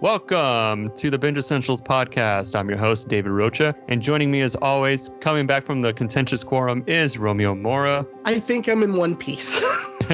Welcome to the Binge Essentials podcast. I'm your host, David Rocha, and joining me as always, coming back from the contentious quorum, is Romeo Mora. I think I'm in one piece.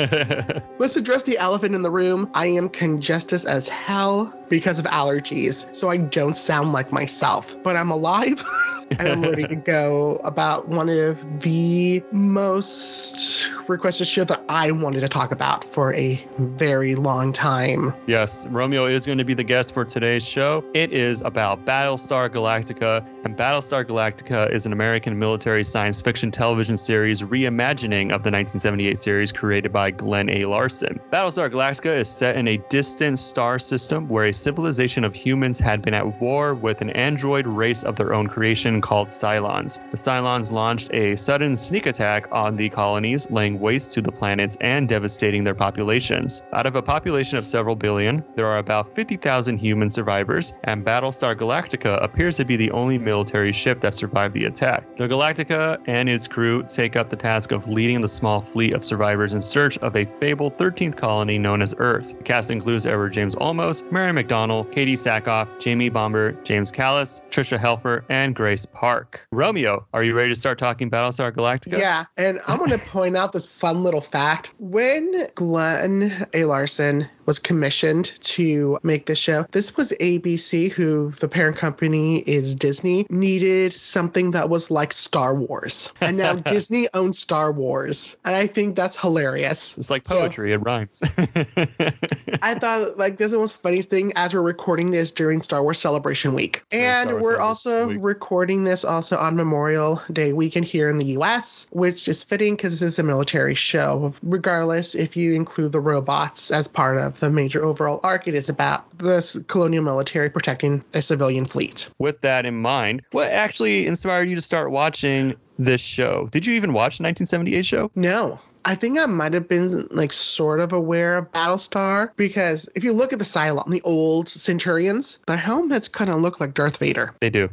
Let's address the elephant in the room. I am congestus as hell because of allergies, so I don't sound like myself, but I'm alive. and I'm ready to go about one of the most requested show that I wanted to talk about for a very long time. Yes, Romeo is going to be the guest for today's show. It is about Battlestar Galactica, and Battlestar Galactica is an American military science fiction television series reimagining of the 1978 series created by Glenn A. Larson. Battlestar Galactica is set in a distant star system where a civilization of humans had been at war with an android race of their own creation called Cylons. The Cylons launched a sudden sneak attack on the colonies, laying waste to the planets and devastating their populations. Out of a population of several billion, there are about 50,000 human survivors, and Battlestar Galactica appears to be the only military ship that survived the attack. The Galactica and its crew take up the task of leading the small fleet of survivors in search of a fabled 13th colony known as Earth. The cast includes Edward James Olmos, Mary McDonnell, Katie Sackhoff, Jamie Bamber, James Callis, Tricia Helfer, and Grace Park. Romeo, are you ready to start talking Battlestar Galactica? Yeah, and I'm going to point out this fun little fact. When Glenn A. Larson was commissioned to make this show. This was ABC, who the parent company is Disney, needed something that was like Star Wars. And now Disney owns Star Wars. And I think that's hilarious. It's like poetry, so, it rhymes. I thought like this is the most funniest thing as we're recording this during Star Wars Celebration Week. And we're also week. recording this also on Memorial Day weekend here in the US, which is fitting because this is a military show. Regardless, if you include the robots as part of the major overall arc. It is about the colonial military protecting a civilian fleet. With that in mind, what actually inspired you to start watching this show? Did you even watch the 1978 show? No. I think I might have been like sort of aware of Battlestar because if you look at the Cylon, the old Centurions, their helmets kind of look like Darth Vader. They do.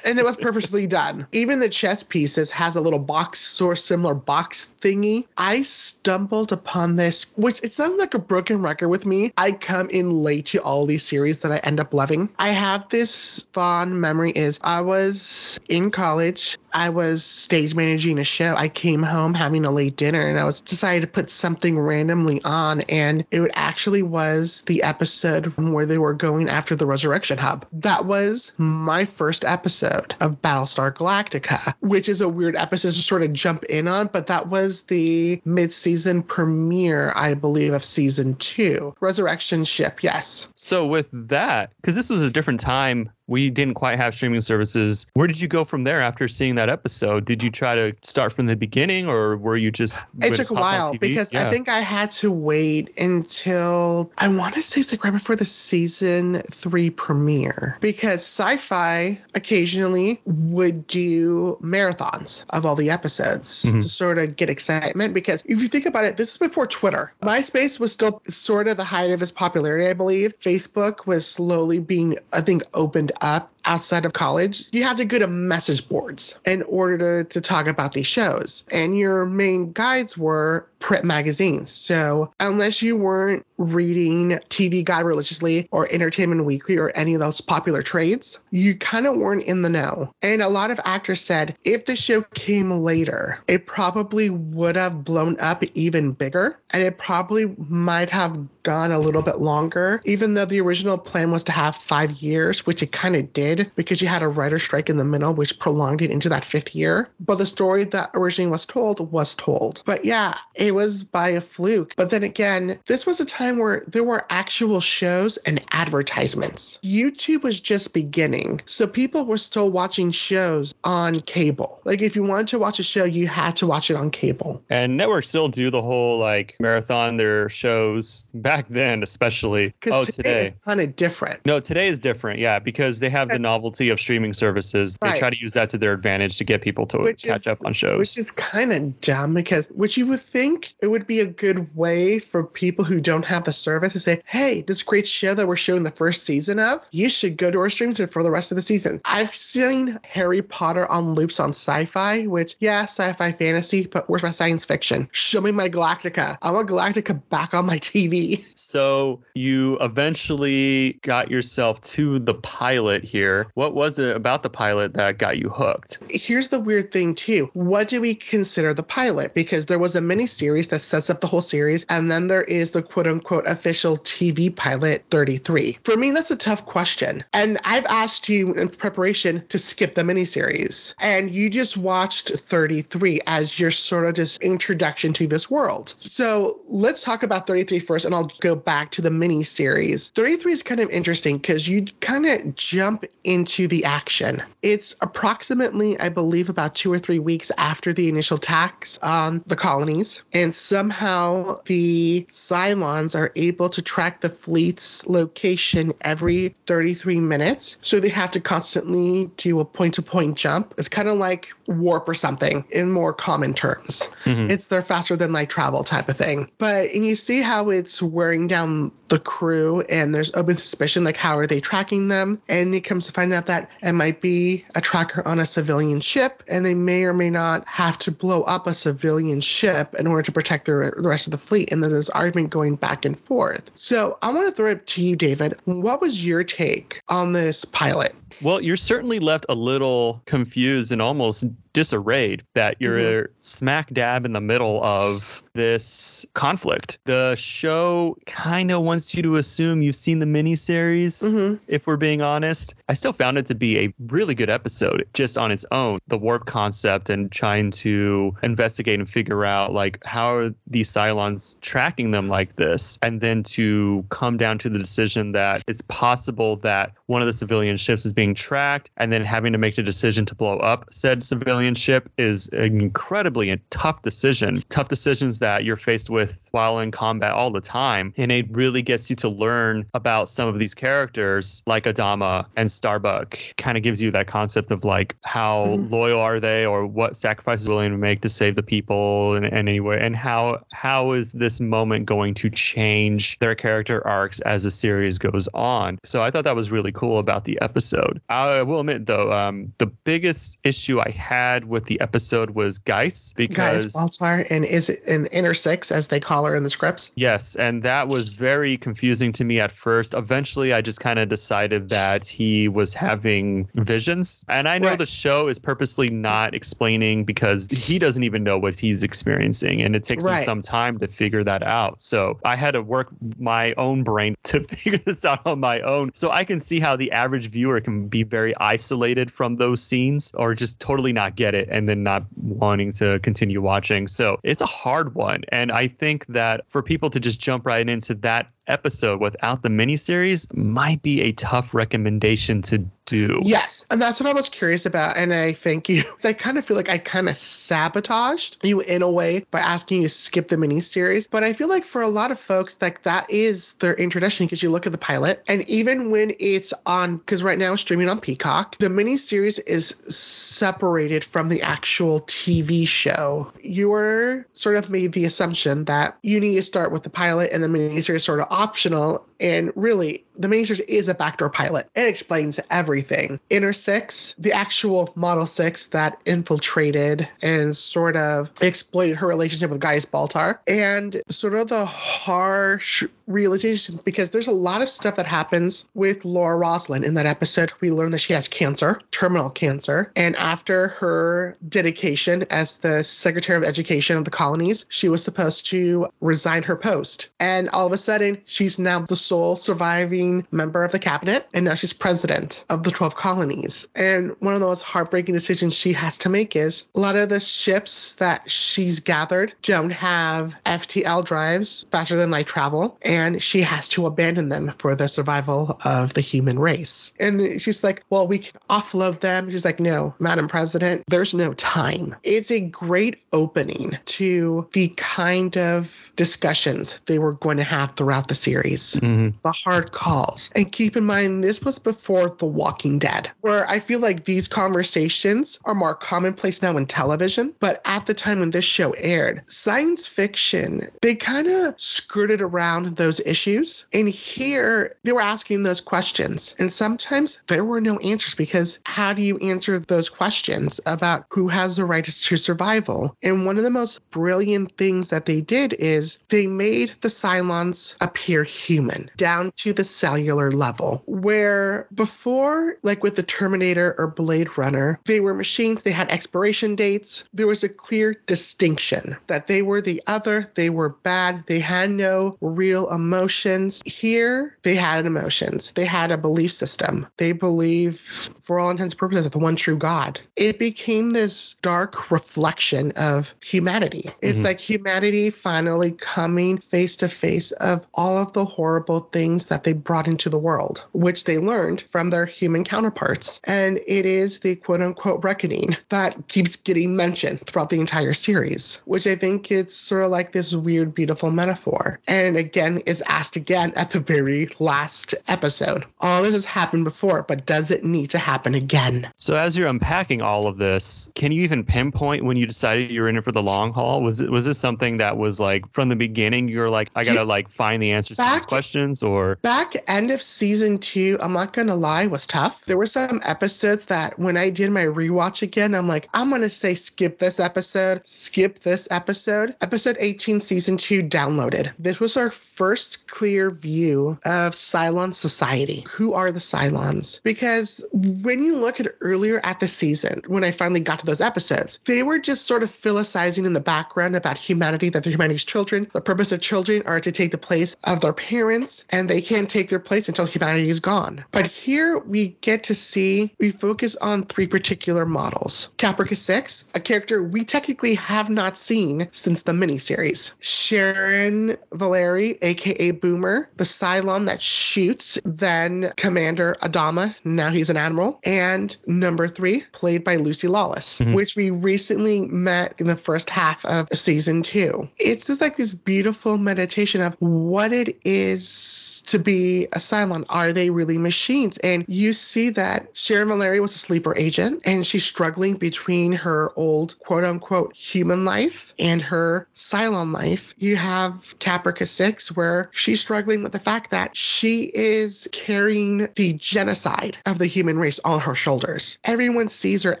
and it was purposely done. Even the chess pieces has a little box, of similar box thingy. I stumbled upon this, which it sounds like a broken record with me. I come in late to all these series that I end up loving. I have this fond memory is I was in college. I was stage managing a show. I came home having a late dinner and I was decided to put something randomly on, and it actually was the episode where they were going after the Resurrection Hub. That was my first episode of Battlestar Galactica, which is a weird episode to sort of jump in on, but that was the mid-season premiere, I believe, of season two. Resurrection Ship, yes. So with that, because this was a different time we didn't quite have streaming services. Where did you go from there after seeing that episode? Did you try to start from the beginning or were you just. It took a while because yeah. I think I had to wait until I want to say it's like right before the season three premiere because sci fi occasionally would do marathons of all the episodes mm-hmm. to sort of get excitement. Because if you think about it, this is before Twitter. MySpace was still sort of the height of its popularity, I believe. Facebook was slowly being, I think, opened up outside of college, you had to go to message boards in order to, to talk about these shows. And your main guides were print magazines. So unless you weren't reading TV Guide religiously or Entertainment Weekly or any of those popular trades, you kind of weren't in the know. And a lot of actors said if the show came later, it probably would have blown up even bigger and it probably might have gone a little bit longer, even though the original plan was to have five years, which it kind of did did because you had a writer strike in the middle, which prolonged it into that fifth year. But the story that originally was told was told. But yeah, it was by a fluke. But then again, this was a time where there were actual shows and advertisements. YouTube was just beginning. So people were still watching shows on cable. Like if you wanted to watch a show, you had to watch it on cable. And networks still do the whole like marathon their shows back then, especially. Oh, today, today is kind of different. No, today is different. Yeah, because they have the novelty of streaming services. They try to use that to their advantage to get people to which catch is, up on shows. Which is kind of dumb because which you would think it would be a good way for people who don't have the service to say, hey, this great show that we're showing the first season of, you should go to our stream for the rest of the season. I've seen Harry Potter on loops on sci-fi, which yeah, sci-fi fantasy, but where's my science fiction? Show me my Galactica. I want Galactica back on my TV. So you eventually got yourself to the pilot here. What was it about the pilot that got you hooked? Here's the weird thing too. What do we consider the pilot? Because there was a mini series that sets up the whole series, and then there is the quote unquote official TV pilot 33. For me, that's a tough question. And I've asked you in preparation to skip the miniseries, and you just watched 33 as your sort of just introduction to this world. So let's talk about 33 first, and I'll go back to the mini series. 33 is kind of interesting because you kind of jump into the action. It's approximately, I believe, about two or three weeks after the initial attacks on the colonies, and somehow the Cylons are able to track the fleet's location every 33 minutes. So they have to constantly do a point to point jump. It's kind of like warp or something in more common terms. Mm-hmm. It's their faster than light travel type of thing. But and you see how it's wearing down the crew and there's open suspicion like how are they tracking them? And it comes to find out that it might be a tracker on a civilian ship and they may or may not have to blow up a civilian ship in order to protect the, the rest of the fleet. And there's this argument going back and forth. So I want to throw it to you, David. What was your take on this pilot? Well, you're certainly left a little confused and almost disarrayed that you're mm-hmm. smack dab in the middle of this conflict. The show kind of wants you to assume you've seen the miniseries, mm-hmm. if we're being honest. I still found it to be a really good episode just on its own. The warp concept and trying to investigate and figure out like how are these Cylons tracking them like this, and then to come down to the decision that it's possible that one of the civilian ships is being tracked, and then having to make the decision to blow up said civilian ship is an incredibly tough decision. Tough decisions that you're faced with while in combat all the time. And it really gets you to learn about some of these characters like Adama and Starbuck. Kind of gives you that concept of like how mm-hmm. loyal are they or what sacrifices willing to make to save the people and, and anyway and how how is this moment going to change their character arcs as the series goes on. So I thought that was really cool about the episode. I will admit though, um, the biggest issue I had with the episode was Gaius because Baltar and is it an inner six as they call her in the scripts? Yes, and that was very confusing to me at first. Eventually, I just kind of decided that he was having visions, and I know right. the show is purposely not explaining because he doesn't even know what he's experiencing, and it takes right. him some time to figure that out. So I had to work my own brain to figure this out on my own. So I can see how the average viewer can be very isolated from those scenes or just totally not get it and then not wanting to continue watching. So it's a hard one. And I think that for people to just jump right into that episode without the miniseries might be a tough recommendation to do. Yes. And that's what I was curious about. And I thank you. I kind of feel like I kind of sabotaged you in a way by asking you to skip the miniseries. But I feel like for a lot of folks, like that is their introduction because you look at the pilot. And even when it's on, because right now it's streaming on Peacock, the miniseries is separated from the actual TV show. You're sort of made the assumption that you need to start with the pilot and the miniseries sort of optional. And really, the miniseries is a backdoor pilot. It explains everything. Inner Six, the actual Model Six that infiltrated and sort of exploited her relationship with Gaius Baltar, and sort of the harsh realizations because there's a lot of stuff that happens with Laura Roslin in that episode. We learn that she has cancer, terminal cancer, and after her dedication as the Secretary of Education of the colonies, she was supposed to resign her post. And all of a sudden, she's now the sole surviving member of the cabinet, and now she's president of the 12 colonies. And one of the most heartbreaking decisions she has to make is a lot of the ships that she's gathered don't have FTL drives, faster than light travel, and she has to abandon them for the survival of the human race. And she's like, Well, we can offload them. She's like, No, Madam President, there's no time. It's a great opening to the kind of discussions they were going to have throughout the series, mm-hmm. the hard calls. And keep in mind, this was before The Walking Dead, where I feel like these conversations are more commonplace now in television. But at the time when this show aired, science fiction, they kind of skirted around those issues. And here they were asking those questions. And sometimes there were no answers because how do you answer those questions about who has the right to survival? And one of the most brilliant things that they did is they made the Cylons appear human down to the cellular level, where before, like with the Terminator or Blade Runner, they were machines, they had expiration dates. There was a clear distinction that they were the other, they were bad, they had no real emotions. Here, they had emotions, they had a belief system. They believe, for all intents and purposes, at the one true God. It became this dark reflection of humanity. It's mm-hmm. like humanity finally coming face to face of all of the horrible things that they brought into the world, which they learned from their human counterparts. And it is the quote unquote reckoning that keeps getting mentioned throughout the entire series, which I think it's sort of like this weird, beautiful metaphor. And again, is asked again at the very last episode. All this has happened before, but does it need to happen again? So as you're unpacking all of this, can you even pinpoint when you decided you were in it for the long haul? Was it was this something that was like from the beginning you're like, I gotta like find the answers back, to these questions or back end of season two, I'm not gonna lie, was tough. There were some episodes that when I did my rewatch again, I'm like, I'm gonna say skip this episode, skip this episode. Episode 18, season two, downloaded. This was our first clear view of Cylon society. Who are the Cylons? Because when you look at earlier at the season, when I finally got to those episodes, they were just sort of philosophizing in the background about humanity, that they're humanity's children. The purpose of children are to take the place of their parents, and they can't take their place until humanity is gone. But here we get to see, we focus on three particular models. Caprica 6, a character we technically have not seen since the miniseries. Sharon Valerii, aka Boomer, the Cylon that shoots, then Commander Adama, now he's an admiral, and number three, played by Lucy Lawless, mm-hmm. which we recently met in the first half of season two. It's just like this beautiful meditation of what it is to be a Cylon. Are they really machines? And you see that Sharon Valerii was a sleeper agent and she's struggling between her old quote unquote human life and her Cylon life. You have Caprica 6, where she's struggling with the fact that she is carrying the genocide of the human race on her shoulders. Everyone sees her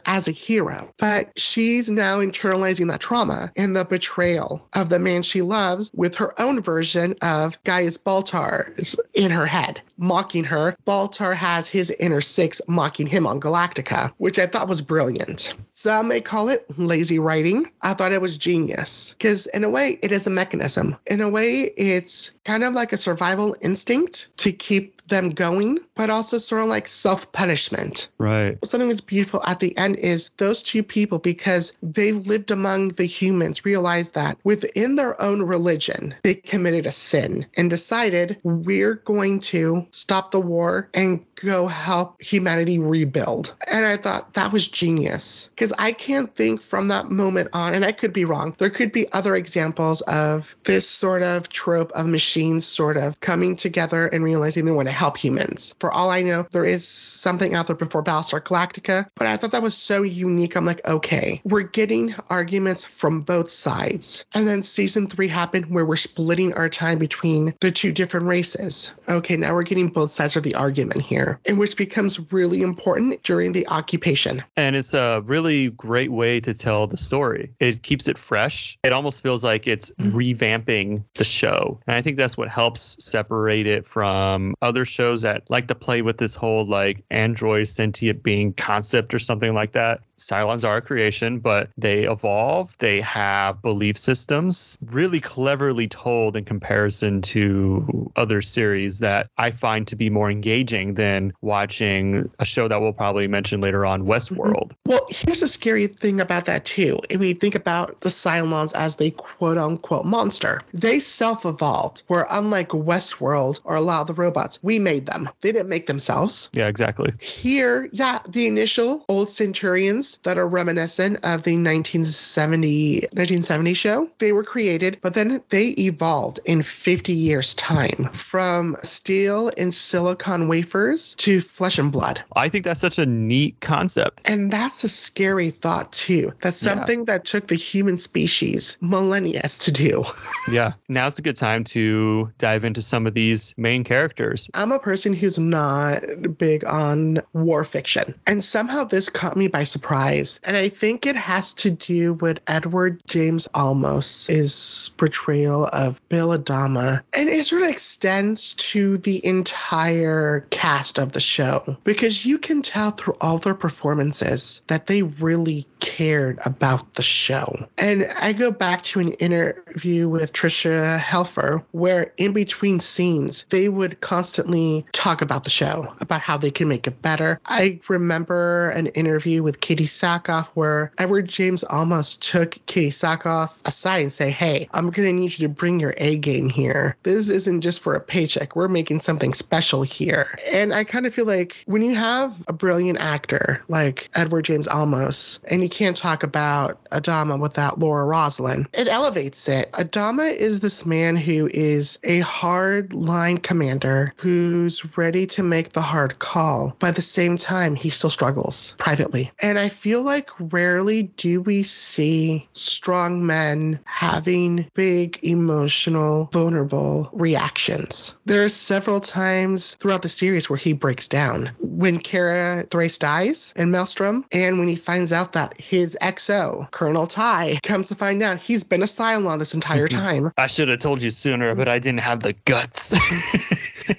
as a hero, but she's now internalizing that trauma and the betrayal of the man she loves with her own version of Gaius Baltar in her head, mocking her. Baltar has his inner six mocking him on Galactica, which I thought was brilliant. Some may call it lazy writing. I thought it was genius because, in a way, it is a mechanism. In a way, it's kind of like a survival instinct to keep them going, but also sort of like self punishment. Right. Something that's beautiful at the end is those two people, because they lived among the humans, realized that within their own religion, they committed a sin and decided we're going to stop the war and go help humanity rebuild. And I thought that was genius because I can't think from that moment on, and I could be wrong, there could be other examples of this sort of trope of machines sort of coming together and realizing they want to help humans. For all I know, there is something out there before Battlestar Galactica, but I thought that was so unique. I'm like, okay, we're getting arguments from both sides. And then season three happened where we're splitting our time between the two different races. Okay, now we're getting both sides of the argument here, and which becomes really important during the occupation. And it's a really great way to tell the story. It keeps it fresh. It almost feels like it's revamping the show. And I think that's what helps separate it from other other shows that like to play with this whole like android sentient being concept or something like that. Cylons are a creation, but they evolve. They have belief systems, really cleverly told in comparison to other series that I find to be more engaging than watching a show that we'll probably mention later on, Westworld. Mm-hmm. Well, here's a scary thing about that too. If we think about the Cylons as the quote unquote monster, they self evolved, where unlike Westworld or a lot of the robots, we made them. They didn't make themselves. Yeah, exactly. Here, yeah, the initial old Centurions that are reminiscent of the 1970, 1970 show. They were created, but then they evolved in 50 years' time from steel and silicon wafers to flesh and blood. I think that's such a neat concept. And that's a scary thought, too. That's something yeah. that took the human species millennia to do. yeah. Now's a good time to dive into some of these main characters. I'm a person who's not big on war fiction. And somehow this caught me by surprise. And I think it has to do with Edward James Olmos's portrayal of Bill Adama. And it sort of extends to the entire cast of the show because you can tell through all their performances that they really cared about the show. And I go back to an interview with Tricia Helfer where in between scenes, they would constantly talk about the show, about how they can make it better. I remember an interview with Katie Sackhoff where Edward James Olmos took Katie Sackhoff aside and say, Hey, I'm to need you to bring your A game here. This isn't just for a paycheck. We're making something special here. And I kind of feel like when you have a brilliant actor like Edward James Olmos and you can't talk about Adama without Laura Roslin, it elevates it. Adama is this man who is a hard line commander who's ready to make the hard call. By the same time, he still struggles privately. And I feel like rarely do we see strong men having big emotional, vulnerable reactions. There are several times throughout the series where he breaks down. When Kara Thrace dies in Maelstrom, and when he finds out that his XO, Colonel Tigh, comes to find out he's been a Cylon this entire mm-hmm. time. I should have told you sooner, but I didn't have the guts.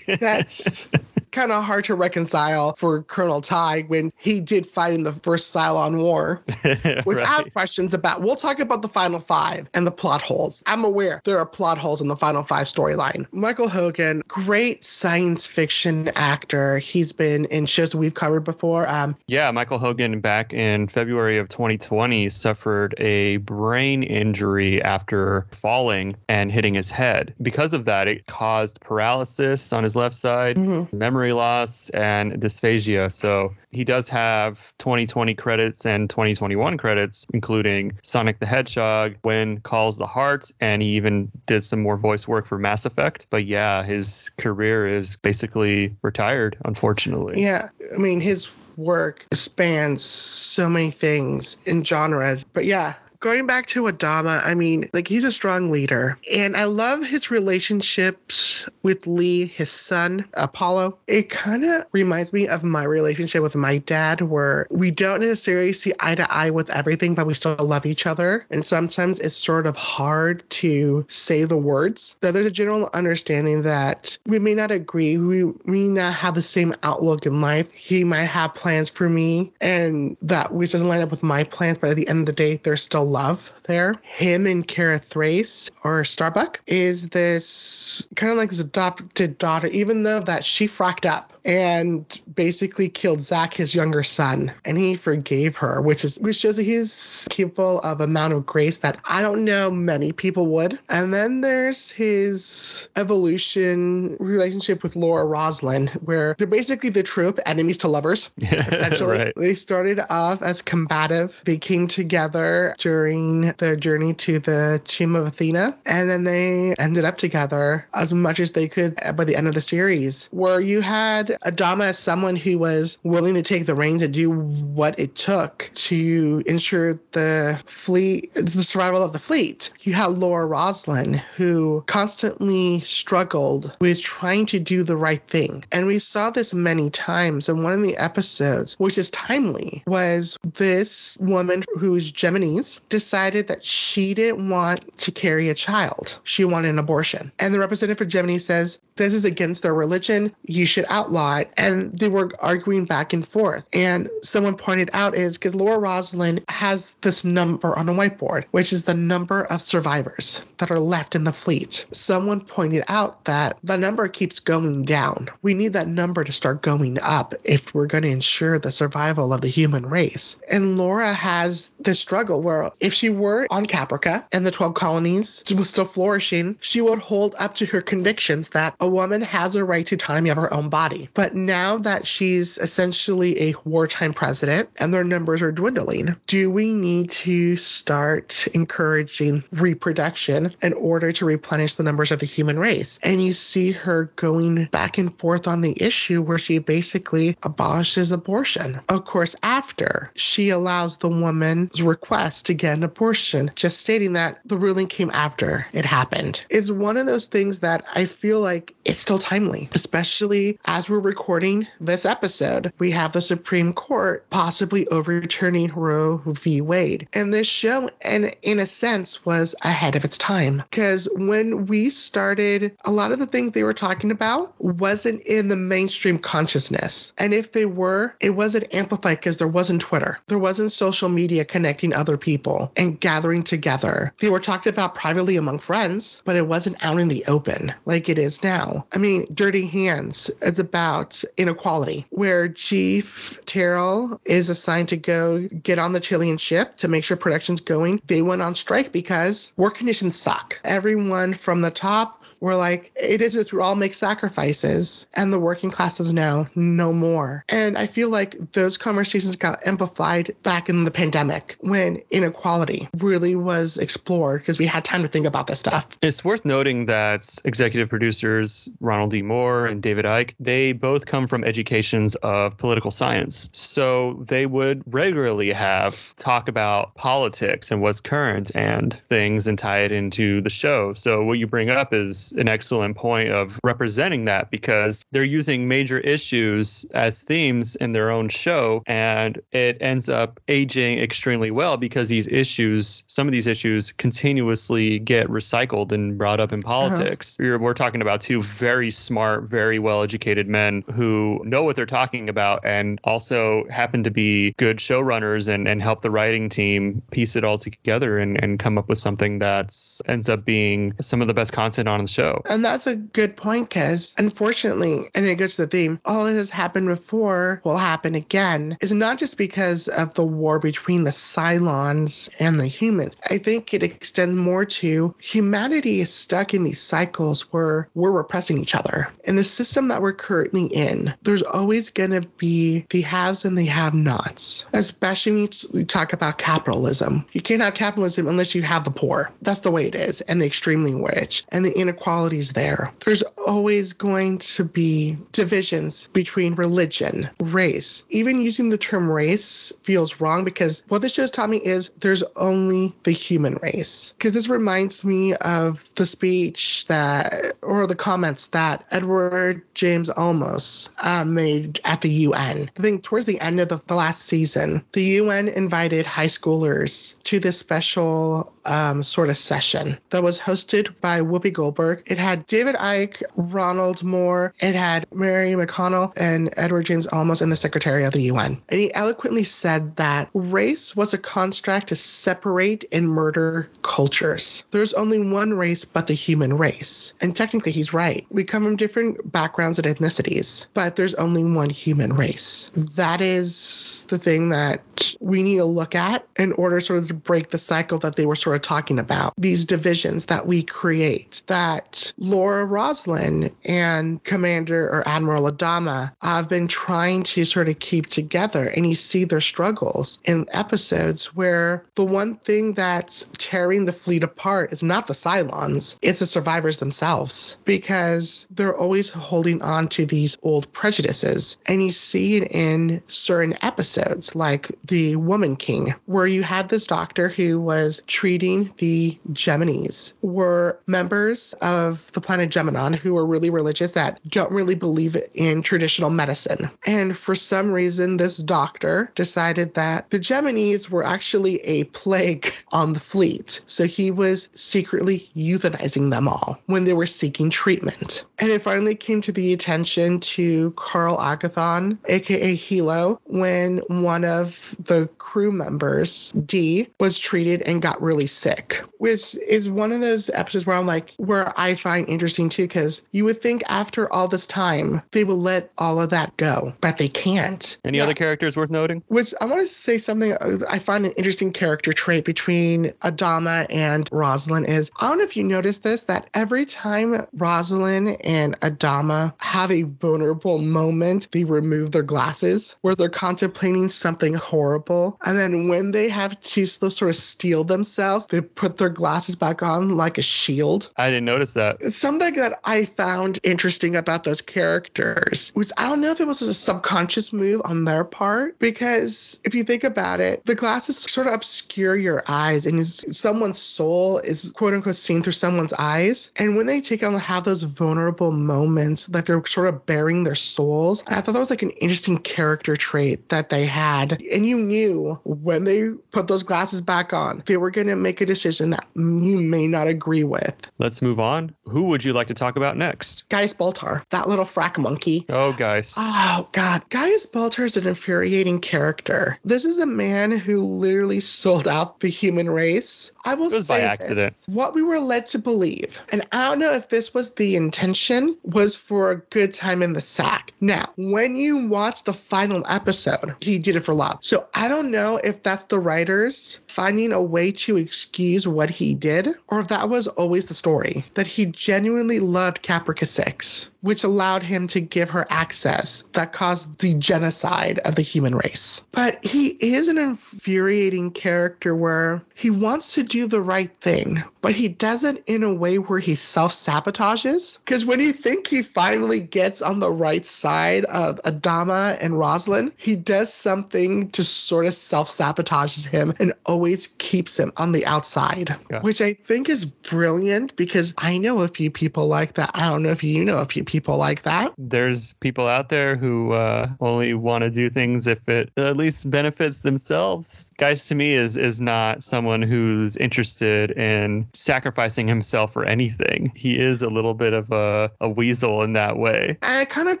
That's kind of hard to reconcile for Colonel Tigh when he did fight in the first Cylon War, which right. I have questions about. We'll talk about the final five and the plot holes. I'm aware there are plot holes in the final five storyline. Michael Hogan, great science fiction actor. He's been in shows we've covered before. Um, yeah, Michael Hogan back in February of 2020 suffered a brain injury after falling and hitting his head. Because of that, it caused paralysis on his left side, mm-hmm. memory memory loss and dysphagia. So he does have 2020 credits and 2021 credits, including Sonic the Hedgehog, When Calls the Heart, and he even did some more voice work for Mass Effect. But yeah, his career is basically retired, unfortunately. Yeah. I mean, his work spans so many things in genres. But yeah, going back to Adama, I mean, like he's a strong leader. And I love his relationships with Lee, his son, Apollo. It kind of reminds me of my relationship with my dad, where we don't necessarily see eye to eye with everything, but we still love each other. And sometimes it's sort of hard to say the words. That there's a general understanding that we may not agree, we may not have the same outlook in life. He might have plans for me, and that which doesn't line up with my plans, but at the end of the day, they're still love there. Him and Kara Thrace or Starbuck is this kind of like his adopted daughter, even though that she fracked up and basically killed Zak, his younger son, and he forgave her, which is which shows that he's capable of amount of grace that I don't know many people would. And then there's his evolution relationship with Laura Roslin, where they're basically the troop enemies to lovers. essentially, right. they started off as combative. They came together during their journey to the tomb of Athena, and then they ended up together as much as they could by the end of the series, where you had Adama as someone who was willing to take the reins and do what it took to ensure the fleet, the survival of the fleet. You had Laura Roslin, who constantly struggled with trying to do the right thing. And we saw this many times. And one of the episodes, which is timely, was this woman who was Gemenese decided that she didn't want to carry a child. She wanted an abortion. And the representative for Gemini says, This is against their religion. You should outlaw it. and they were arguing back and forth. And someone pointed out is because Laura Roslin has this number on a whiteboard, which is the number of survivors that are left in the fleet. Someone pointed out that the number keeps going down. We need that number to start going up if we're going to ensure the survival of the human race. And Laura has this struggle where if she were on Caprica and the 12 colonies was still flourishing, she would hold up to her convictions that a woman has a right to autonomy of her own body. But now that she's essentially a wartime president and their numbers are dwindling. Do we need to start encouraging reproduction in order to replenish the numbers of the human race? And you see her going back and forth on the issue where she basically abolishes abortion. Of course, after she allows the woman's request to get an abortion, just stating that the ruling came after it happened is one of those things that I feel like it's still timely, especially as we're recording this episode. We have the Supreme Court possibly overturning Roe v. Wade. And this show, and in a sense, was ahead of its time. Because when we started, a lot of the things they were talking about wasn't in the mainstream consciousness. And if they were, it wasn't amplified because there wasn't Twitter. There wasn't social media connecting other people and gathering together. They were talked about privately among friends, but it wasn't out in the open like it is now. I mean, Dirty Hands is about inequality, where Chief Tyrol is assigned to go get on the Tylium ship to make sure production's going. They went on strike because work conditions suck. Everyone from the top we're like, it is just we all make sacrifices, and the working classes know no more. And I feel like those conversations got amplified back in the pandemic when inequality really was explored because we had time to think about this stuff. It's worth noting that executive producers Ronald D. Moore and David Eick, they both come from educations of political science. So they would regularly have talk about politics and what's current and things and tie it into the show. So what you bring up is an excellent point of representing that because they're using major issues as themes in their own show and it ends up aging extremely well because these issues some of these issues continuously get recycled and brought up in uh-huh. politics uh-huh. we're, we're talking about two very smart very well educated men who know what they're talking about and also happen to be good showrunners and, and help the writing team piece it all together and, and come up with something that ends up being some of the best content on the show And that's a good point, because unfortunately, and it goes to the theme, all that has happened before will happen again, is not just because of the war between the Cylons and the humans. I think it extends more to humanity is stuck in these cycles where we're repressing each other. In the system that we're currently in, there's always going to be the haves and the have nots, especially when you talk about capitalism. You can't have capitalism unless you have the poor. That's the way it is, and the extremely rich, and the inequality inequalities there. There's always going to be divisions between religion, race. Even using the term race feels wrong because what this shows taught me is there's only the human race. Because this reminds me of the speech that, or the comments that Edward James Olmos uh, made at the UN. I think towards the end of the, the last season, the UN invited high schoolers to this special um, sort of session that was hosted by Whoopi Goldberg. It had David Eick, Ronald Moore, it had Mary McDonnell, and Edward James Olmos, and the Secretary of the UN. And he eloquently said that race was a construct to separate and murder cultures. There's only one race but the human race. And technically, he's right. We come from different backgrounds and ethnicities, but there's only one human race. That is the thing that we need to look at in order sort of to break the cycle that they were sort of talking about. These divisions that we create, that Laura Roslin and Commander or Admiral Adama have been trying to sort of keep together. And you see their struggles in episodes where the one thing that's tearing the fleet apart is not the Cylons, it's the survivors themselves because they're always holding on to these old prejudices. And you see it in certain episodes like The Woman King, where you had this doctor who was the Geminis, were members of the planet Gemenon who are really religious that don't really believe in traditional medicine. And for some reason, this doctor decided that the Geminis were actually a plague on the fleet. So he was secretly euthanizing them all when they were seeking treatment. And it finally came to the attention to Karl Agathon, aka Helo, when one of the crew members, Dee, was treated and got really sick, which is one of those episodes where I'm like, where I find interesting too, because you would think after all this time they will let all of that go, but they can't. Any yeah. other characters worth noting? Which I want to say something I find an interesting character trait between Adama and Rosalind is I don't know if you noticed this that every time Rosalind and Adama have a vulnerable moment, they remove their glasses where they're contemplating something horrible. And then when they have to sort of steel themselves, they put their glasses back on like a shield. I didn't notice that. Something that I found interesting about those characters, which I don't know if it was a subconscious move on their part, because if you think about it, the glasses sort of obscure your eyes and someone's soul is quote unquote seen through someone's eyes. And when they take on have those vulnerable moments, that they're sort of bearing their souls, I thought that was like an interesting character trait that they had. And you knew when they put those glasses back on, they were going to make a decision that you may not agree with. Let's move on. Who would you like to talk about next? Gaius Baltar, that little frack monkey. Oh, guys. Oh, God. Gaius Baltar is an infuriating character. This is a man who literally sold out the human race. I will say by accident. This, what we were led to believe, and I don't know if this was the intention, was for a good time in the sack. Now, when you watch the final episode, he did it for love. So I don't know if that's the writers finding a way to excuse what he did, or if that was always the story, that he genuinely loved Caprica 6, which allowed him to give her access that caused the genocide of the human race. But he is an infuriating character where he wants to do the right thing, but he does it in a way where he self sabotages. Because when you think he finally gets on the right side of Adama and Rosalind, he does something to sort of self sabotages him and always keeps him on the outside, yeah. which I think is brilliant because I know a few people like that. I don't know if you know a few people like that. There's people out there who uh, only want to do things if it at least benefits themselves. Gaius to me is is not someone who's interested in sacrificing himself for anything. He is a little bit of a, a weasel in that way. I kind of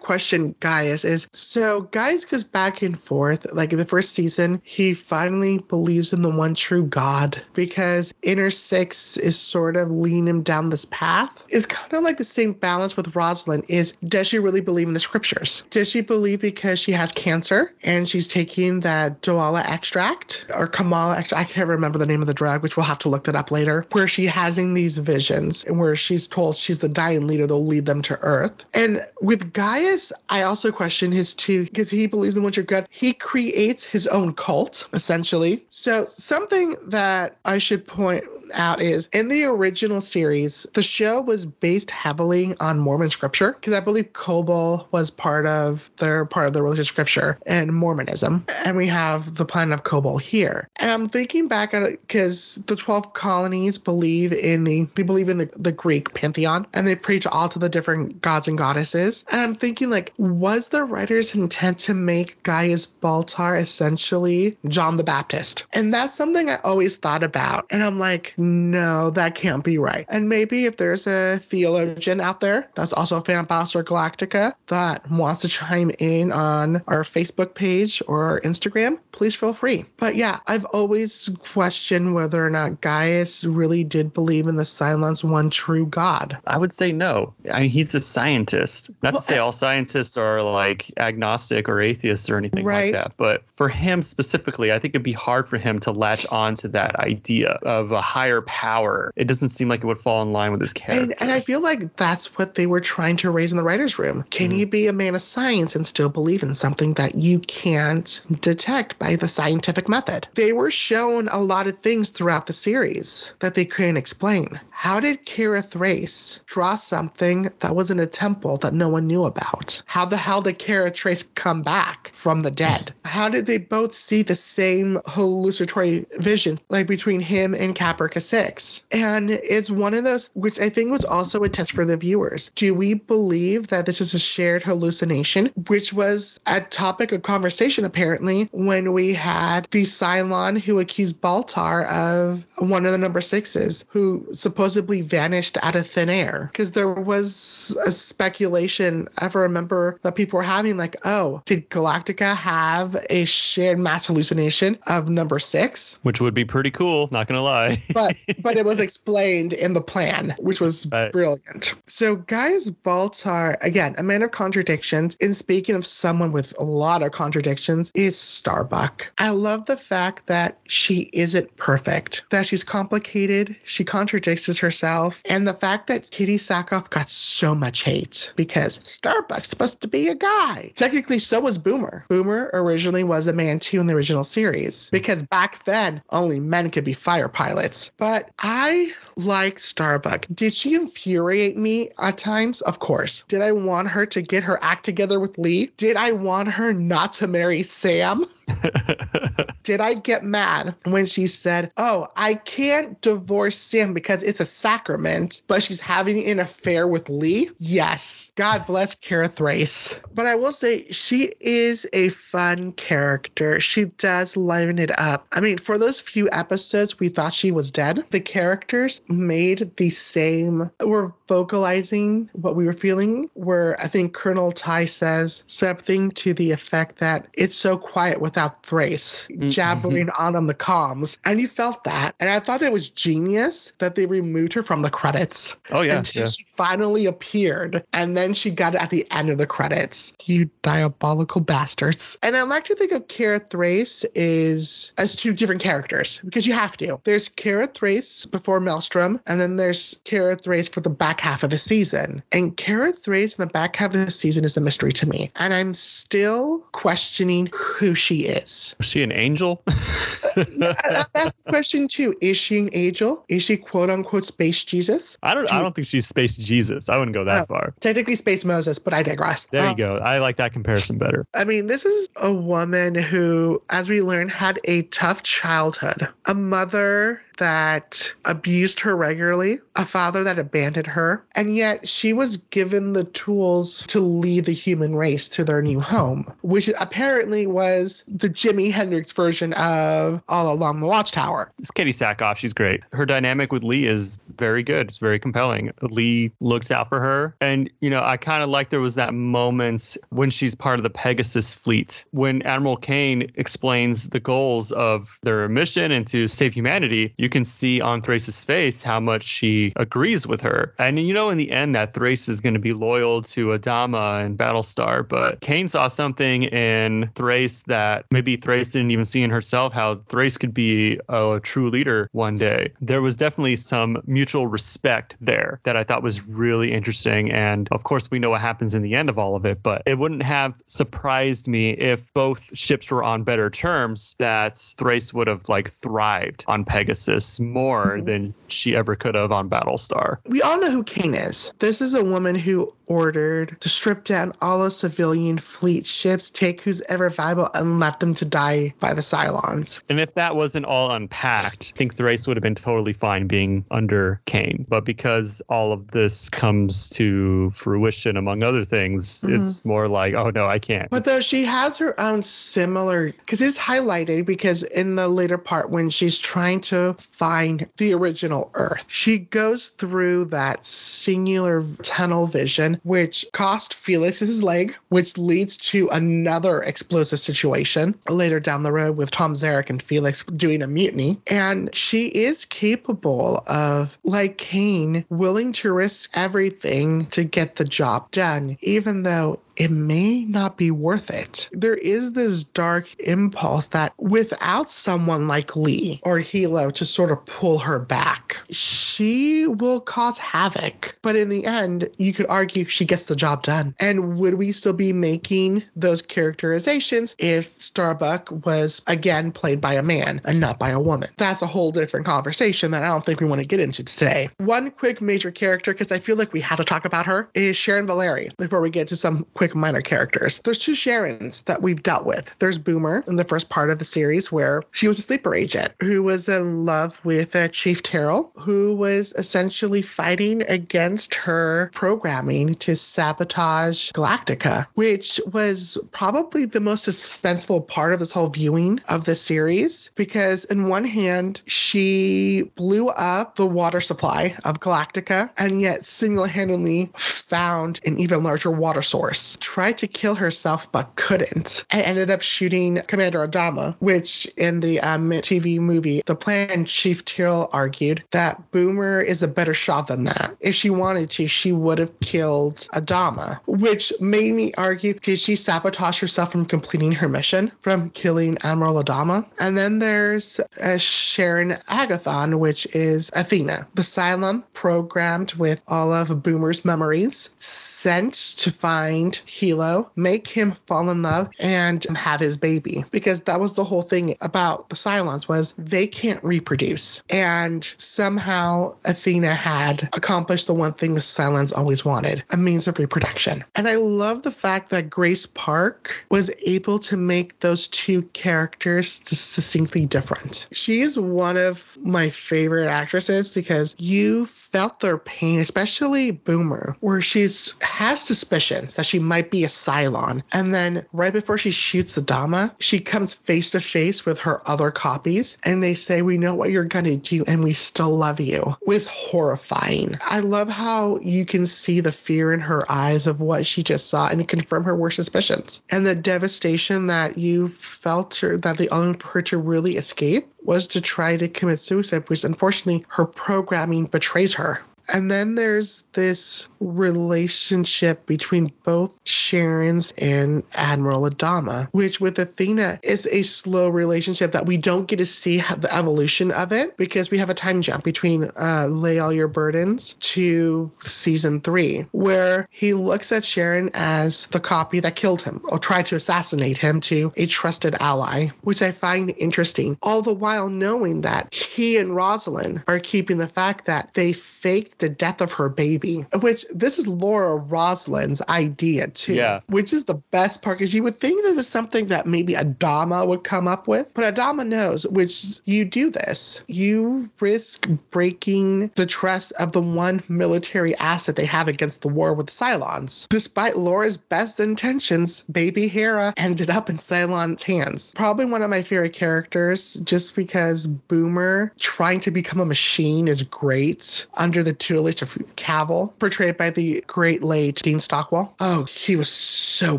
question Gaius is so Gaius goes back and forth. Like in the first season, he finally believes in the one true God because Inner Six is sort of leading him down this path. It's kind of like the same balance with Rosalind is does she really believe in the scriptures? Does she believe because she has cancer and she's taking that Doala extract or chamalla extract? I can't remember the name of the drug, which we'll have to look that up later, where she having these visions and where she's told she's the dying leader that'll lead them to Earth. And with Gaius, I also question his too because he believes in what you're good. He creates his own cult, essentially. So something that I should point out is in the original series, the show was based heavily on Mormon scripture because I believe Kobol was part of their part of the religious scripture and Mormonism, and we have the planet of Kobol here. And I'm thinking back at it because the twelve colonies believe in the they believe in the, the Greek pantheon and they preach all to the different gods and goddesses. And I'm thinking like, was the writer's intent to make Gaius Baltar essentially John the Baptist? And that's something I always thought about. And I'm like, no, that can't be right. And maybe if there's a theologian out there that's also a fan of Battlestar Galactica that wants to chime in on our Facebook page or our Instagram, please feel free. But yeah, I've always questioned whether or not Gaius really did believe in the Cylons one true God. I would say no. I mean, he's a scientist. Not well, to say all scientists are like agnostic or atheists or anything right. like that, but for him specifically, I think it'd be hard for him to latch on to that idea of a higher power. It doesn't seem like it would fall in line with his character. And, and I feel like that's what they were trying to raise in the writer's room. Can mm. you be a man of science and still believe in something that you can't detect by the scientific method? They were shown a lot of things throughout the series that they couldn't explain. How did Kara Thrace draw something that was in a temple that no one knew about? How the hell did Kara Thrace come back from the dead? How did they both see the same hallucinatory vision, like between him and Caprica 6? And it's one of those, which I think was also a test for the viewers. Do we believe that this is a shared hallucination, which was a topic of conversation apparently when we had the Cylon who accused Baltar of one of the number sixes, who supposedly supposedly vanished out of thin air because there was a speculation. I remember that people were having like, oh, did Galactica have a shared mass hallucination of number six? Which would be pretty cool, not gonna lie. but but but it was explained in the plan, which was right. brilliant. So Gaius Baltar, again, a man of contradictions. And speaking of someone with a lot of contradictions, is Starbuck. I love the fact that she isn't perfect, that she's complicated, she contradicts herself, and the fact that Katie Sackhoff got so much hate because Starbuck's supposed to be a guy. Technically, so was Boomer. Boomer originally was a man too in the original series because back then only men could be fire pilots. But I like Starbuck. Did she infuriate me at times? Of course. Did I want her to get her act together with Lee? Did I want her not to marry Sam? Did I get mad when she said, Oh, I can't divorce Sam because it's a sacrament, but she's having an affair with Lee? Yes. God bless Kara Thrace. But I will say, she is a fun character. She does liven it up. I mean, for those few episodes we thought she was dead, the characters made the same, were vocalizing what we were feeling, where I think Colonel Tigh says something to the effect that it's so quiet without Thrace mm-hmm. jabbering on on the comms. And you felt that. And I thought it was genius that they removed her from the credits. Oh, yeah. Until yeah. she finally appeared. And then she got it at the end of the credits. You diabolical bastards. And I like to think of Kara Thrace is as two different characters because you have to. There's Kara Thrace before Maelstrom, and then there's Kara Thrace for the back half of the season. And Kara Thrace in the back half of the season is a mystery to me. And I'm still questioning who she is. Is she an angel? That's the question too. Is she an angel? Is she quote unquote space Jesus? I don't. Do I don't think she's space Jesus. I wouldn't go that far. Technically, space Moses, but I digress. There um, you go. I like that comparison better. I mean, this is a woman who, as we learn, had a tough childhood. A mother that abused her regularly, a father that abandoned her, and yet she was given the tools to lead the human race to their new home, which apparently was the Jimi Hendrix version of All Along the Watchtower. It's Katee Sackhoff. She's great. Her dynamic with Lee is very good. It's very compelling. Lee looks out for her. And, you know, I kind of like there was that moment when she's part of the Pegasus fleet, when Admiral Cain explains the goals of their mission and to save humanity. You can see on Thrace's face how much she agrees with her. And you know, in the end, that Thrace is going to be loyal to Adama and Battlestar. But Cain saw something in Thrace that maybe Thrace didn't even see in herself, how Thrace could be a, a true leader one day. There was definitely some mutual respect there that I thought was really interesting. And of course, we know what happens in the end of all of it, but it wouldn't have surprised me if both ships were on better terms that Thrace would have like thrived on Pegasus more mm-hmm. than she ever could have on Battlestar. We all know who Cain is. This is a woman who ordered to strip down all the civilian fleet ships, take who's ever viable, and left them to die by the Cylons. And if that wasn't all unpacked, I think Thrace would have been totally fine being under Cain. But because all of this comes to fruition, among other things, mm-hmm. it's more like, oh no, I can't. But though she has her own similar, because it's highlighted because in the later part when she's trying to find the original Earth, she goes through that singular tunnel vision which cost Felix his leg, which leads to another explosive situation later down the road with Tom Zarek and Felix doing a mutiny. And she is capable of, like Cain, willing to risk everything to get the job done, even though it may not be worth it. There is this dark impulse that without someone like Lee or Helo to sort of pull her back, she will cause havoc. But in the end, you could argue she gets the job done. And would we still be making those characterizations if Starbuck was again played by a man and not by a woman? That's a whole different conversation that I don't think we want to get into today. One quick major character, because I feel like we have to talk about her, is Sharon Valerii before we get to some quick minor characters. There's two Sharons that we've dealt with. There's Boomer in the first part of the series, where she was a sleeper agent who was in love with uh, Chief Tyrol, who was essentially fighting against her programming to sabotage Galactica, which was probably the most suspenseful part of this whole viewing of the series. Because, in one hand, she blew up the water supply of Galactica and yet single handedly found an even larger water source tried to kill herself but couldn't and ended up shooting Commander Adama, which in the um, TV movie, the plan Chief Tyrol argued that Boomer is a better shot than that. If she wanted to, she would have killed Adama, which made me argue did she sabotage herself from completing her mission, from killing Admiral Adama? And then there's uh, Sharon Agathon, which is Athena, the Cylon programmed with all of Boomer's memories, sent to find Helo, make him fall in love, and have his baby. Because that was the whole thing about the Cylons was they can't reproduce. And somehow Athena had accomplished the one thing the Cylons always wanted, a means of reproduction. And I love the fact that Grace Park was able to make those two characters succinctly different. She is one of my favorite actresses because you felt their pain, especially Boomer, where she's has suspicions that she might be a Cylon. And then right before she shoots Adama, she comes face to face with her other copies and they say, We know what you're gonna do and we still love you. It was horrifying. I love how you can see the fear in her eyes of what she just saw and confirm her worst suspicions. And the devastation that you felt that the only her to really escape was to try to commit suicide, which unfortunately her programming betrays her. And then there's this relationship between both Sharon's and Admiral Adama, which with Athena is a slow relationship that we don't get to see the evolution of it because we have a time jump between uh, Lay All Your Burdens to season three, where he looks at Sharon as the copy that killed him or tried to assassinate him to a trusted ally, which I find interesting. All the while knowing that he and Roslin are keeping the fact that they faked the death of her baby, which this is Laura Roslin's idea too. Yeah. Which is the best part because you would think that it's something that maybe Adama would come up with, but Adama knows, which you do this. You risk breaking the trust of the one military asset they have against the war with the Cylons. Despite Laura's best intentions, baby Hera ended up in Cylon's hands. Probably one of my favorite characters just because Boomer trying to become a machine is great under the tutelage of Cavil, portrayed by the great late Dean Stockwell. Oh, he was so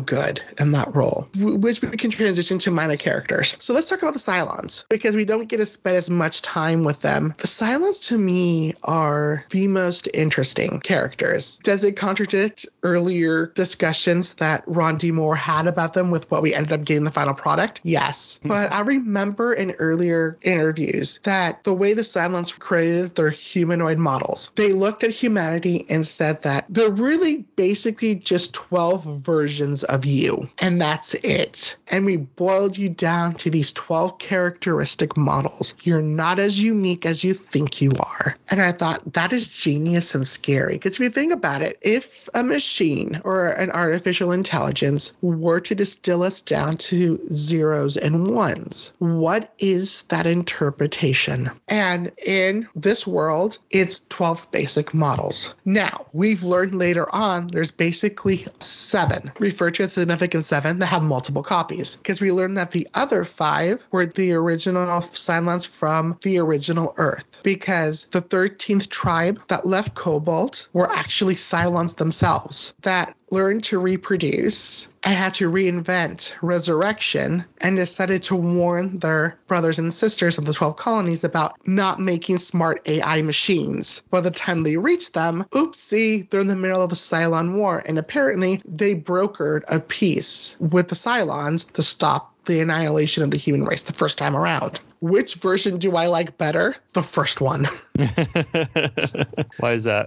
good in that role, which we can transition to minor characters. So let's talk about the Cylons because we don't get to spend as much time with them. The Cylons to me are the most interesting characters. Does it contradict earlier discussions that Ron D. Moore had about them with what we ended up getting the final product? Yes. Hmm. But I remember in earlier interviews that the way the Cylons were created their humanoid models, they looked at humanity and said that they're really basically just 12 versions of you, and that's it. And we boiled you down to these 12 characteristic models. You're not as unique as you think you are. And I thought that is genius and scary because if you think about it, if a machine or an artificial intelligence were to distill us down to zeros and ones, what is that interpretation? And in this world, it's 12 basic models. Now, we've learned later on there's basically seven, referred to as significant seven, that have multiple copies. Because we learned that the other five were the original Cylons from the original Earth. Because the 13th tribe that left Kobol were actually Cylons themselves that learned to reproduce and had to reinvent resurrection and decided to warn their brothers and sisters of the 12 colonies about not making smart AI machines. By the time they reached them, oopsie, they're in the middle of the Cylon War, and apparently they brokered a peace with the Cylons to stop the annihilation of the human race the first time around. Which version do I like better? The first one. Why is that?